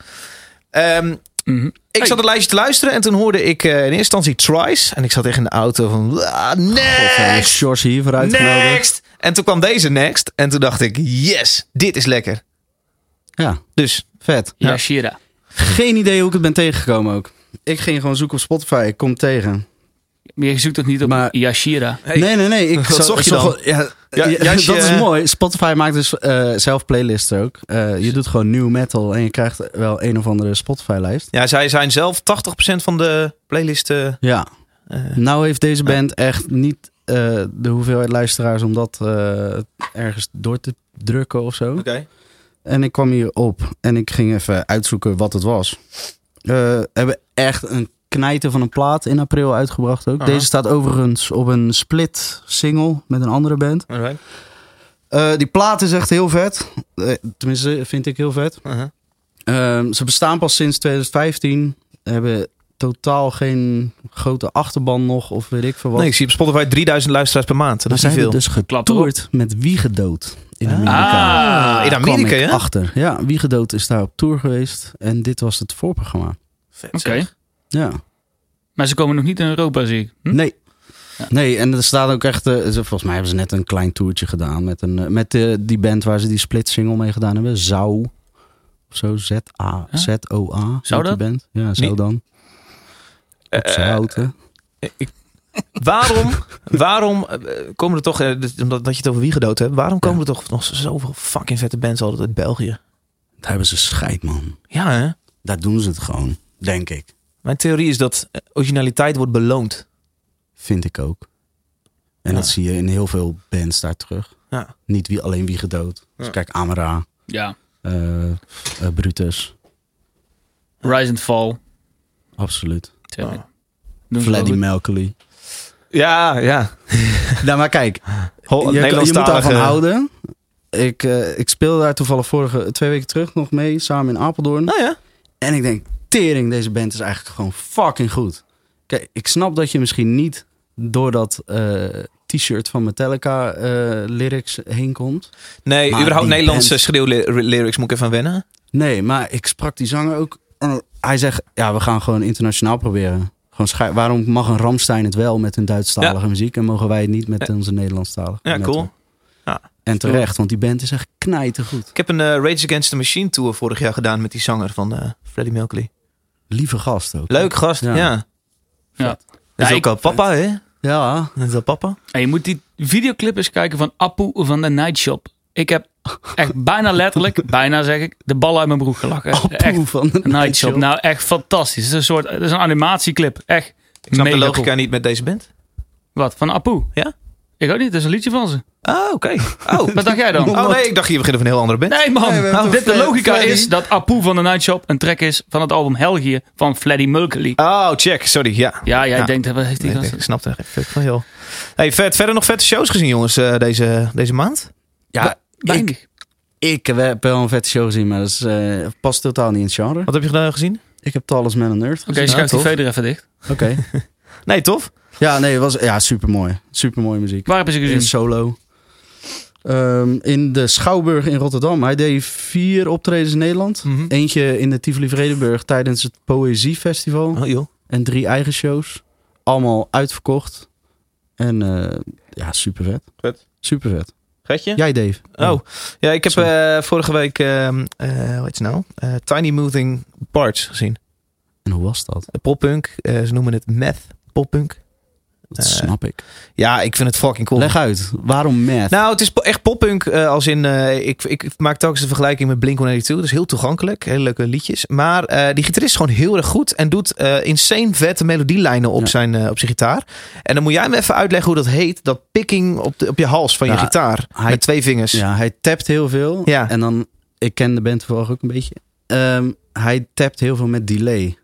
Mhm. ik Hey. zat het lijstje te luisteren en toen hoorde ik eh, in eerste instantie Tries. En ik zat echt in de auto van, ah, Of uh, next, Sjors hier vooruit next. En toen kwam deze next. En toen dacht ik, yes, dit is lekker. Ja, Dus vet. Ja, Shira. Geen idee hoe ik het ben tegengekomen ook. Ik ging gewoon zoeken op Spotify, ik kom tegen. Maar je zoekt toch niet op Maar- Yashira? Hey. Nee, nee, nee. Ik zo- zocht je dan? wel- Ja, Ja, ja, jasje- dat is mooi. Spotify maakt dus eh, zelf playlists ook. Eh, je doet gewoon new metal en je krijgt wel een of andere Spotify-lijst. Ja, zij zijn zelf 80% van de playlist. eh, Ja. Nou heeft deze band echt niet eh, de hoeveelheid luisteraars om dat eh, ergens door te drukken of zo. Oké. En ik kwam hier op en ik ging even uitzoeken wat het was. Eh hebben echt een knijten van een plaat in april uitgebracht ook. Deze staat overigens op een split single met een andere band. Eh, die plaat is echt heel vet. Eh, tenminste, vind ik heel vet. Ehm, ze bestaan pas sinds 2015. Hebben totaal geen grote achterban nog of weet ik veel wat. Nee, ik zie op Spotify 3000 luisteraars per maand. Dat maar is niet veel. dus getoerd met Wiegedood in Ah. Amerika. Ah, in Amerika, ja? achter. Ja, Wiegedood is daar op tour geweest. En dit was het voorprogramma. Vet, Oké. Ja. Maar ze komen nog niet in Europa, zie ik. Hm? Nee. Ja. Nee, en er staat ook echt... eh, volgens mij hebben ze net een klein toertje gedaan. Met, een, eh, met eh, die band waar ze die split single mee gedaan hebben. Zou. Of zo. Z-A. Ja? Z-O-A. Zou heet die Band. Ja, zou Niet- dan. Op ik- waarom waarom komen er toch, omdat dat je het over wie gedood hebt, waarom komen er toch nog zoveel fucking vette bands altijd uit België? Daar hebben ze scheid, man. Ja, hè? Daar doen ze het gewoon. Denk ik. Mijn theorie is dat originaliteit wordt beloond. Vind ik ook. En Ja. dat zie je in heel veel bands daar terug. Ja. Niet wie, alleen wie gedood. Dus kijk, Amara, Ja. eh, eh, Brutus. Rise and Fall. Absoluut. Freddie goed. Mercury. Ja, ja. Nou, maar kijk. Hol- je, je moet daarvan houden. Ik, eh, ik speelde daar toevallig vorige twee weken terug nog mee, samen in Apeldoorn. Nou ja. En ik denk, tering, deze band is eigenlijk gewoon fucking goed. Kijk, ik snap dat je misschien niet door dat eh, t-shirt van Metallica eh, lyrics heen komt. Nee, überhaupt Nederlandse band- schreeuwlyrics moet ik even wennen. Nee, maar ik sprak die zanger ook. hij zegt, ja, we gaan gewoon internationaal proberen. Gewoon Waarom mag een Ramstein het wel met hun Duitsstalige muziek en mogen wij het niet met Ja. onze Nederlandstalige? Ja, metal? cool. Ja. En terecht, want die band is echt knijtergoed. Ik heb een eh, Rage Against the Machine tour vorig jaar gedaan met die zanger van Freddie Mercury. Lieve gast ook. Leuk gast, ja. Ja. Ja. Dat Ja, is ook ik- al papa, hè? Ja, Dat is al papa. En je moet die videoclip eens kijken van Apu van de Night Shop. Ik heb echt bijna letterlijk, bijna zeg ik, de bal uit mijn broek gelachen. echt, Apoe van de Night Shop. Nou, echt fantastisch. Het is een soort, het is een animatieclip. Echt Ik snap de logica cool. niet met deze band. Wat, van Apu? Ja? Ik ook niet, het is een liedje van ze. Ah, oké. Oh. Wat dacht jij dan? oh nee, ik dacht hier beginnen van een heel andere band. Nee man, Nee, Nou, dit, de Fred- logica Freddy? is dat Apu van de Night Shop een track is van het album Helgië van Freddie Mercury. Oh, check. Sorry, ja. Ja, jij Ja. denkt, wat heeft die Nee, ik snap geen fuck van, joh. Hey, vet, verder nog vette shows gezien, jongens, eh, deze, deze maand? ja ik, ik heb wel een vette show gezien, maar dat is, eh, past totaal niet in het genre. Wat heb je gedaan gezien? Ik heb Talisman and Earth Oké, gezien. schuif die veder even dicht. Oké. Nee, tof? Ja, nee, het was ja, super mooi. Super mooie muziek. Waar hebben ze In gezien? solo. Ehm, in de Schouwburg in Rotterdam. Hij deed vier optredens in Nederland. Mhm. Eentje in de Tivoli Vredenburg tijdens het Poëziefestival. Oh joh. En drie eigen shows. Allemaal uitverkocht. En eh, ja, super vet. Vet. Super vet. Getje? Jij, Dave. Oh, ja, ik heb eh, vorige week, ehm eh hoe heet het nou? Eh, Tiny Moving Parts gezien. En hoe was dat? Poppunk, eh, ze noemen het meth poppunk. Dat Eh, snap ik. Ja, ik vind het fucking cool. Leg uit. Waarom math? Nou, het is echt poppunk eh, als in... eh, ik, ik maak telkens de vergelijking met Blink-182. Dat is heel toegankelijk. Hele leuke liedjes. Maar die gitarist is gewoon heel erg goed. En doet insane vette melodielijnen op, Ja. zijn, op zijn gitaar. En dan moet jij me even uitleggen hoe dat heet. Dat picking op, de, op je hals van je gitaar. hij- met twee vingers. Ja, hij tapt heel veel. Ja. En dan, ik ken de band toevallig ook een beetje. Ehm, hij tapt heel veel met delay.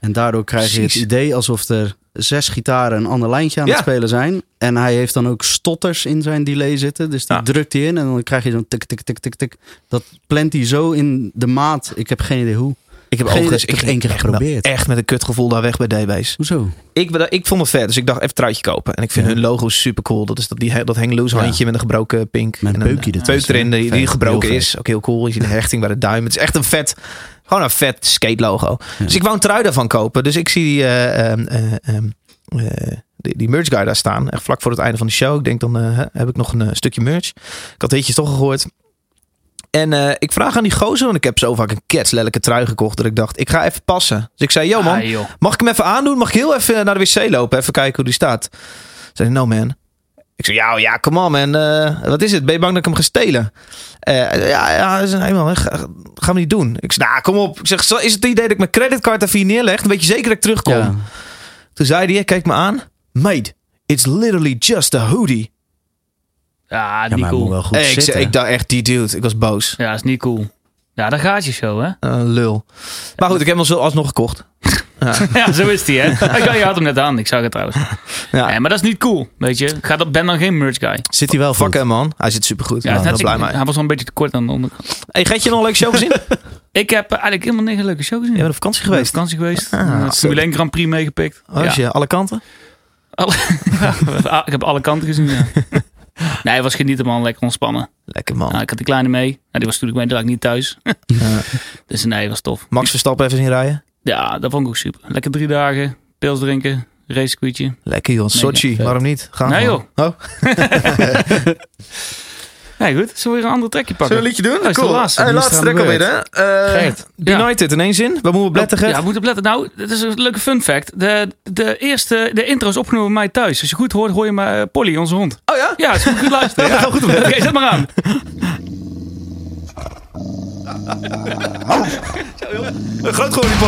En daardoor krijg je het idee alsof er zes gitaren een ander lijntje aan Ja. het spelen zijn. En hij heeft dan ook stotters in zijn delay zitten. Dus die Ja. drukt hij in en dan krijg je zo'n tik, tik, tik, tik, tik. Dat plant hij zo in de maat. Ik heb geen idee hoe. Ik heb overigens. Ik ging één keer geprobeerd. Echt met een kutgevoel daar weg bij DB's. Hoezo? Ik, ik vond het vet, dus ik dacht even een truitje kopen. En ik vind Ja. hun logo super cool. Dat is dat, die, dat hang loose Ja. handje met een gebroken pink. Met en een een erin hè? die, die gebroken is. Ook heel cool. Je ziet een hechting bij de duim. Het is echt een vet, gewoon een vet skate logo. Ja. Dus ik wou een trui daarvan kopen. Dus ik zie die, eh, ehm, eh, ehm, eh, die, die merch guy daar staan. Echt vlak voor het einde van de show. Ik denk dan heb ik nog een stukje merch. Ik had hitjes toch gehoord. En ik vraag aan die gozer, want ik heb zo vaak een ketslelijke trui gekocht dat ik dacht, ik ga even passen. Dus ik zei, yo man, Ah, joh. Mag ik hem even aandoen? Mag ik heel even naar de wc lopen? Even kijken hoe die staat. Zei no man. Ik zei, ja, ja, come on man. Eh, wat is het? Ben je bang dat ik hem ga stelen? Eh, ja, ja, zei, nee, man, ga, gaan we niet doen. Ik zei, nou, kom op. Ik zeg, zo- is het het idee dat ik mijn creditcard even hier neerleg? Dan weet je zeker dat ik terugkom. Ja. Toen zei hij, kijk me aan. Mate, it's literally just a hoodie. Ja, Ja, niet maar moet cool. wel goed Hey, ik, zitten. zei, ik dacht echt, die dude. Ik was boos. Ja, is niet cool. Ja, daar gaat je show, hè? Eh, lul. Maar goed, ik heb hem zo alsnog gekocht. Ja. Ja, zo is die, hè? Ik- Je had hem net aan. Ik zag het trouwens. Ja. Nee, maar dat is niet cool, weet je. Ga dat, ben dan geen merch guy. Zit hij wel hem, man. Hij zit supergoed. Ja, ik net- blij mee. Hij was wel een beetje te kort aan de onderkant. Hey, Getje nog een leuke show gezien? Ik heb eigenlijk helemaal niet een leuke show gezien. Je bent op vakantie Ik op geweest. vakantie geweest. Ah, Formule 1 Grand Prix meegepikt. Oh, ja. je alle kanten? Ah, ik heb alle kanten gezien, ja. Nee, het was genieten man. Lekker ontspannen. Lekker man. Nou, ik had die kleine mee. Nou, die was natuurlijk mee, niet thuis. Ja. Dus nee, was tof. Max Verstappen even zien rijden. Ja, dat vond ik ook super. Lekker drie dagen. Pils drinken. Racecircuitje. Lekker joh. Sochi. Waarom niet? Gaan Nee, gewoon. Oh. Nee, goed. Zullen we weer een ander trekje pakken? Zullen we een liedje doen? Dat is de laatste. Laatste trek alweer, hè? Eh, Gert. United in één zin. Waar moeten we? Ja, we moeten opletten. Nou, dit is een leuke fun fact. De, de eerste, de intro is opgenomen bij mij thuis. Als je goed hoort, hoor je maar eh, Polly, onze hond. Oh ja? Ja, is goed, goed luisteren. Ja, goed Oké, zet maar aan. Groot gewoon die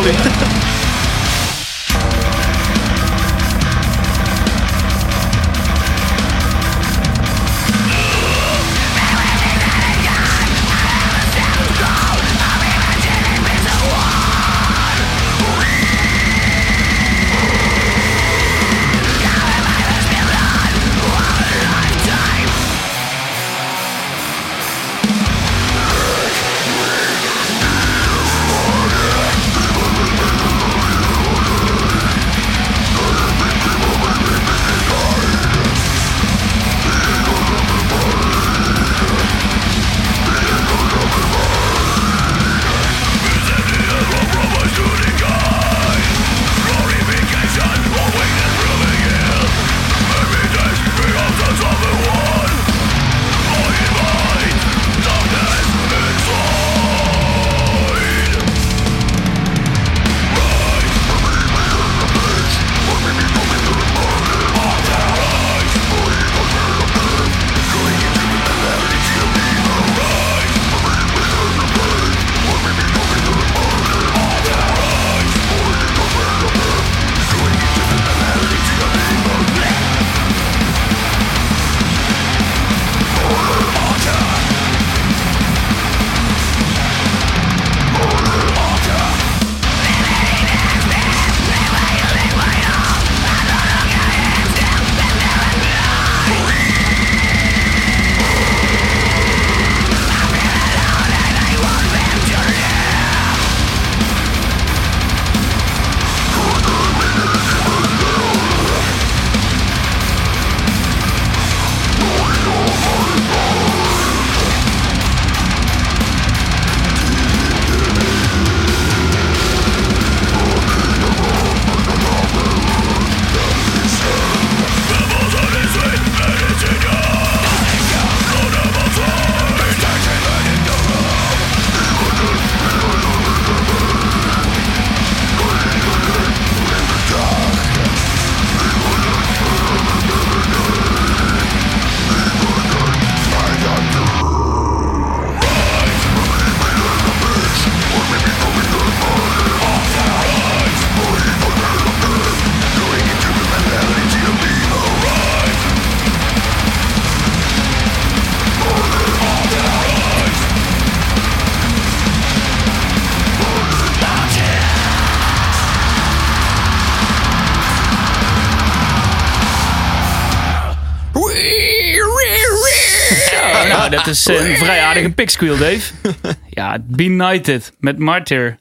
is een vrij aardige picksqueal, Dave. Ja, Benighted met Martyr.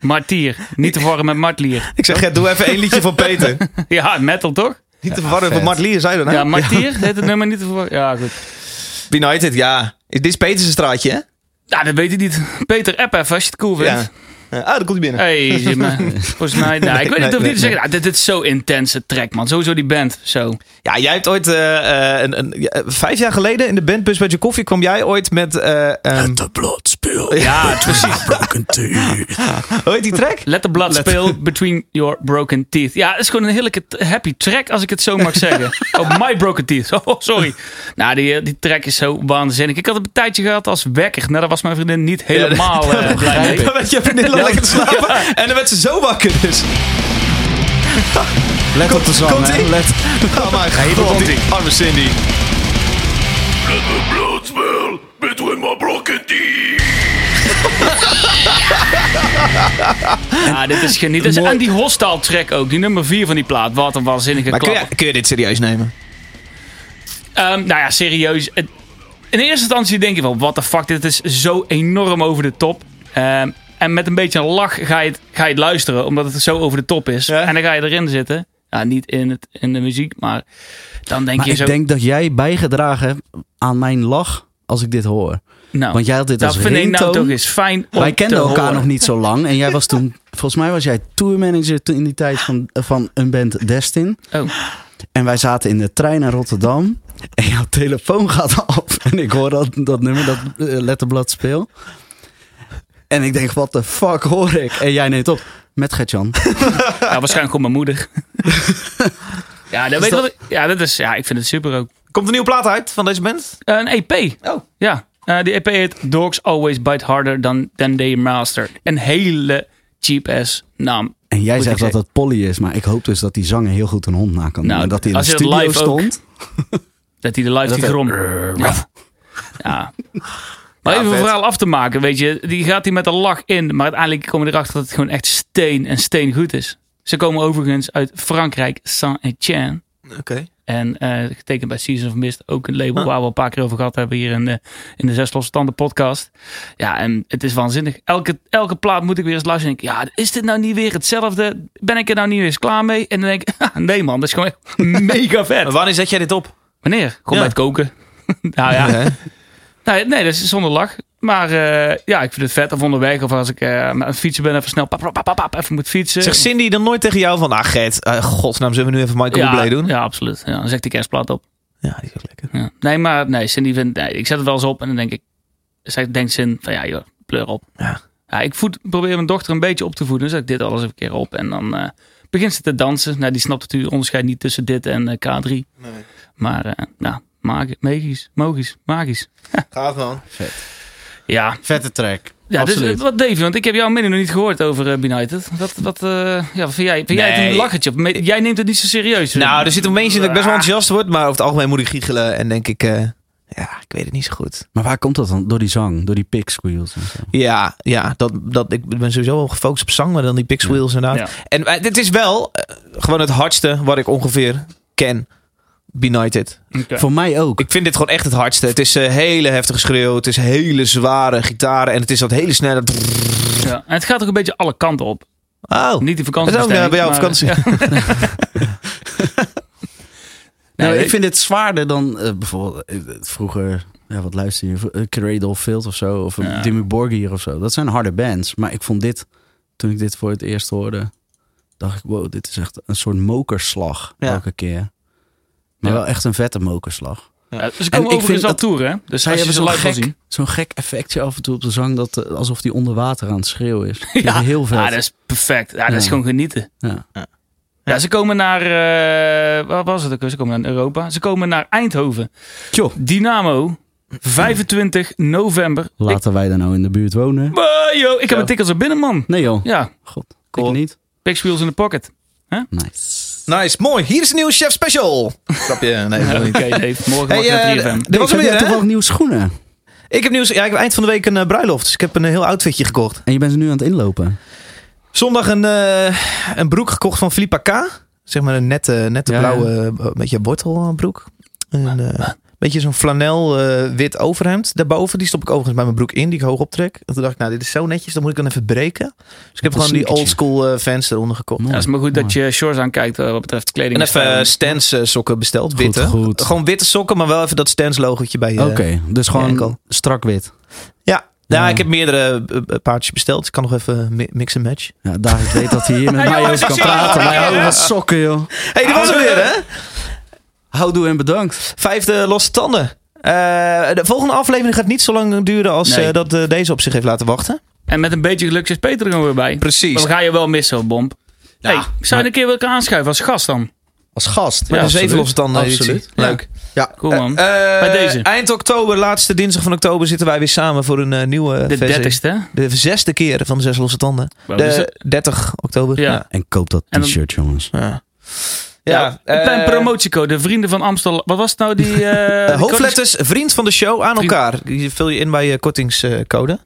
Martier. Niet te verwarren met Martlier. Ik zeg, doe even één liedje van Peter. Ja, metal toch? Niet te verwarren met vet. Mart Lier, zei je dan? Ja? Martier heet het nummer niet te verwarren. Ja, goed. Benighted, ja. Dit is Peter's straatje, hè? Ja, dat weet ik niet. Peter, app even als je het cool vindt. Ja. Ah, daar komt hij binnen. Hey. Volgens mij, nou, ik weet Nee, niet of nee, niet te zeggen. Nou, dit, dit is zo intense track, man. Sowieso die band. Zo. Ja, jij hebt ooit eh, eh, een, een, ja, vijf jaar geleden in de bandbus bij je koffie kwam jij ooit met eh ehm, The blood spill. Ja, precies. Broken teeth. hoe heet die track? Let the blood spill between your broken teeth. Ja, het is gewoon een heerlijke happy track, als ik het zo mag zeggen. Oh, my broken teeth. Oh, sorry. Nou, die, die track is zo waanzinnig. Ik had het een tijdje gehad als wekker. Nou, daar was mijn vriendin niet helemaal eh, blij mee. Dan je vriendin al lekker te slapen en dan werd ze zo wakker dus. Let op de zang, komt hè. Let. Oh my god, komt-ie. arme Cindy. Ja, dit is genieten. En die hostile track ook. Die nummer 4 van die plaat. Wat een waanzinnige Maar kun klap. je, kun je dit serieus nemen? Ehm, nou ja, serieus. In eerste instantie denk je wel, what the fuck, dit is zo enorm over de top. Ehm, en met een beetje een lach ga je, het, ga je het luisteren, omdat het zo over de top is. Ja. En dan ga je erin zitten. Ja, niet in, het, in de muziek, maar dan denk Maar je ik zo... denk dat jij bijgedragen hebt aan mijn lach als ik dit hoor. nou, Want jij had dit dat als vind ik nou toch eens fijn Wij kenden elkaar horen. nog niet zo lang. En jij was toen, volgens mij was jij tourmanager in die tijd van, van een band Destin. Oh. En wij zaten in de trein naar Rotterdam. En jouw telefoon gaat af. En ik hoor dat, dat nummer, dat uh, Letterblad speel. En ik denk, wat de fuck hoor ik? En jij neemt op met Gertjan. Ja, waarschijnlijk gewoon mijn moeder. ja, dat weet dat- wat ik- ja, dat is, ja, ik vind het super ook. Komt een nieuwe plaat uit van deze band? Een EP. Oh. Ja, eh, die EP heet Dogs Always Bite Harder Than, than They Master. Een hele cheap-ass naam. En jij Moet zegt dat het Polly is. Maar ik hoop dus dat die zanger heel goed een hond na kan doen. Nou, en dat hij in de dat studio live ook- stond. Dat hij de live die. Ja. ja. Maar even een verhaal af te maken, weet je. Die gaat hij met een lach in. Maar uiteindelijk komen we erachter dat het gewoon echt steen en steen goed is. Ze komen overigens uit Frankrijk, Saint-Etienne. Oké. En eh, getekend bij Season of Mist. Ook een label Ah. waar we een paar keer over gehad hebben hier in de, in de Zes Losse Tanden podcast. Ja, en het is waanzinnig. Elke, elke plaat moet ik weer eens luisteren. En denk ja, is dit nou niet weer hetzelfde? Ben ik er nou niet weer eens klaar mee? En dan denk ik, nee man, dat is gewoon mega vet. Maar wanneer zet jij dit op? Wanneer? Gewoon Ja. bij het koken. nou ja? Nee, nee, dat is zonder lach. Maar eh, ja, ik vind het vet. Of onderweg, of als ik eh met een fietsen ben, even snel pap, pap, pap, pap, even moet fietsen. Zegt Cindy dan nooit tegen jou van... Ah Gert, eh, godsnaam, zullen we nu even Michael ja, Bublé doen? Ja, absoluut. Ja, dan ik die kerstplaat op. Ja, die is ook lekker. Ja. Nee, maar nee, Cindy vindt, nee, ik zet het wel eens op en dan denk ik, zij denkt Cin van ja joh, pleur op. Ja. Ja, ik voed, probeer mijn dochter een beetje op te voeden, dus zet ik dit alles even een keer op en dan eh, begint ze te dansen. Nou, die snapt natuurlijk onderscheid niet tussen dit en eh, K3. Maar eh nou, magi- magisch, magisch, magisch. Gaat man. Ja, Vette track. ja dus, Absoluut. eh, wat Davy, want ik heb jouw mening nog niet gehoord over uh, Benighted. Wat, wat, eh, ja, wat vind jij? Vind jij het een lachertje? Jij neemt het niet zo serieus. Nou, er zit een momentje dat ik best wel enthousiast word. Maar over het algemeen moet ik giechelen. En denk ik... eh, ja, ik weet het niet zo goed. Maar waar komt dat dan? Door die zang, door die pick squeals en zo. Ja, ja dat, dat, ik ben sowieso wel gefocust op zang. Maar dan die Wheels inderdaad. Ja. En eh, dit is wel eh, gewoon het hardste wat ik ongeveer ken. Benighted. Oké. Voor mij ook. Ik vind dit gewoon echt het hardste. Het is eh, hele heftige schreeuw. Het is hele zware gitaren. En het is dat hele snelle... Ja. En het gaat ook een beetje alle kanten op. Oh, Niet die dat vakantie. is ook eh, bij jou op vakantie. Nou, Nee, ik vind dit zwaarder dan eh, bijvoorbeeld eh, vroeger. Ja, wat luister je? Cradle of Field of zo. Of Ja. ja. Dimmu Borgir of zo. Dat zijn harde bands. Maar ik vond dit, toen ik dit voor het eerst hoorde, dacht ik, wow, dit is echt een soort mokerslag Ja. elke keer. Maar Ja. wel echt een vette mokerslag. Ja, ze En komen ik overigens vind al dat- toeren, hè? Dus Zij je hebben ze zo'n gek, zo'n gek effectje af en toe op de zang, dat, eh, alsof die onder water aan het schreeuwen is. Ja. Ja. Heel vet. Ja, dat is perfect. Ja, dat is gewoon genieten. Ja. Ja, ze komen naar... eh waar was het ook? Ze komen naar Europa. Ze komen naar Eindhoven. Tjoh. Dynamo, 25 november. Ik, Laten wij daar nou in de buurt wonen? Yo, ik heb een ticket zo binnen, man. Nee joh. Ja, God, Cool. ik niet. Pix Wheels in the pocket. Nice. Nice, mooi. Hier is een nieuwe chef special. Grapje, nee, dat Oké, niet. Dave. Morgen Hey, wakker eh, naar 3FM. Dit was weer, hè? toevallig nieuwe schoenen? Ik heb nieuws. Ja, ik heb eind van de week een eh, bruiloft. Dus ik heb een heel outfitje gekocht. En je bent ze nu aan het inlopen. Zondag een, eh, een broek gekocht van Philippa K. Zeg maar een nette, nette Ja, blauwe, eh, beetje bortelbroek. En, eh, Beetje zo'n flanel eh, wit overhemd daarboven. Die stop ik overigens bij mijn broek in, die ik hoog optrek. En toen dacht ik, nou, dit is zo netjes, dan moet ik dan even breken. Dus ik heb gewoon die sneakertje. oldschool eh fans eronder gekocht. Ja, het is maar goed dat je shorts aankijkt eh, wat betreft kleding. En even Stans sokken besteld, Goed, witte. goed. Gewoon witte sokken, maar wel even dat Stans logotje bij je. Oké, dus gewoon enkel. strak wit. Ja. Ja, Ja. ik heb meerdere paardjes besteld. Ik kan nog even mi- mix en match. Ja, David weet dat hij hier met mij over kan praten. Maar sokken, joh. hey, die was er weer, hè? Houdoe en bedankt. Vijfde losse tanden. Eh, de volgende aflevering gaat niet zo lang duren als Nee. eh, dat eh, deze op zich heeft laten wachten. En met een beetje geluk is Peter er weer bij. Precies. Maar we gaan je wel missen, Bomb. Ja, hey, zou je een keer willen aanschuiven als gast dan? Als gast. Met Ja, een zeven losse tanden editie. Absoluut. Leuk. Ja. Cool man. Bij deze. Eind oktober, laatste dinsdag van oktober, zitten wij weer samen voor een nieuwe de versie. dertigste? De zesde keer van de zes losse tanden. Wow, dus, De 30 oktober. Ja. Ja. En koop dat t-shirt, jongens. ja. Ja, een klein eh, promotiecode. Vrienden van Amstel. Wat was het nou die... eh, eh, hoofdletters, vriend van de show aan elkaar. Die vul je in bij je kortingscode.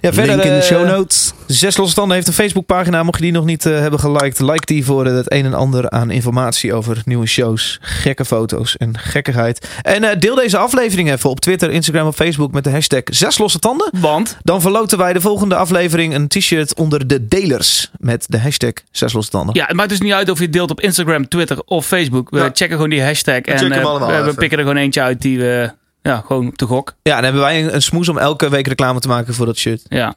Ja, verder, Link in de eh, show notes. Zes Losse Tanden heeft een Facebookpagina. Mocht je die nog niet eh, hebben geliked, like die voor eh, het een en ander aan informatie over nieuwe shows, gekke foto's en gekkigheid. En eh, deel deze aflevering even op Twitter, Instagram of Facebook met de hashtag Zes Losse Tanden. Want Dan verloten wij de volgende aflevering een t-shirt onder de delers met de hashtag Zes Losse Tanden. ja, het maakt dus niet uit of je het deelt op Instagram, Twitter of Facebook. We Ja. checken gewoon die hashtag. En eh, we, we even. pikken er gewoon eentje uit die we... Ja, gewoon de gok. Ja, dan hebben wij een, een smoes om elke week reclame te maken voor dat shirt. Ja,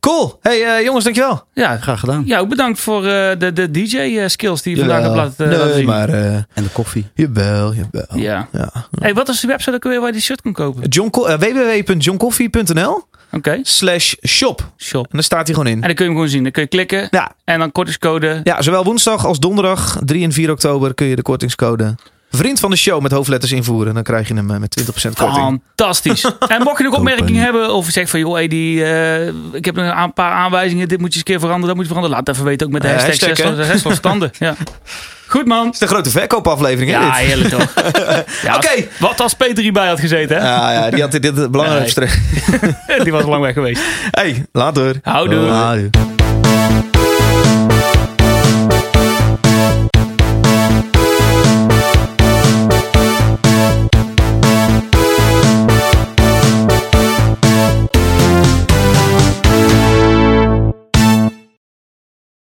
Cool. Hey eh, jongens, dankjewel. ja. Graag gedaan. ja ook bedankt voor eh, de, de DJ-skills die je vandaag hebt laten, nee, laten zien. maar eh, En de koffie. jawel, jawel. Ja. Ja. Hey, wat is de website ook weer waar je die shirt kan kopen? John, Co- eh, www.johncoffee.nl Oké, slash shop. shop. En daar staat hij gewoon in. En dan kun je hem gewoon zien. Dan kun je klikken Ja, en dan kortingscode. ja, zowel woensdag als donderdag, 3 en 4 oktober, kun je de kortingscode vriend van de show met hoofdletters invoeren. Dan krijg je hem eh, met 20% korting. Fantastisch. en mocht je nog opmerkingen hebben of zeg van joh, hey, die, eh, ik heb een paar aanwijzingen, dit moet je eens een keer veranderen, dat moet je veranderen. Laat het even weten ook met de Eh, hashtag, zes van standen. Ja. Goed man. Het is de grote verkoopaflevering, hè? Ja, dit? heerlijk toch. Ja, Oké. Wat als Peter hierbij had gezeten, hè? Ja, ja, die had dit het belangrijkste. Die was lang weg geweest. Hey, later. Houdoe. Houdoe.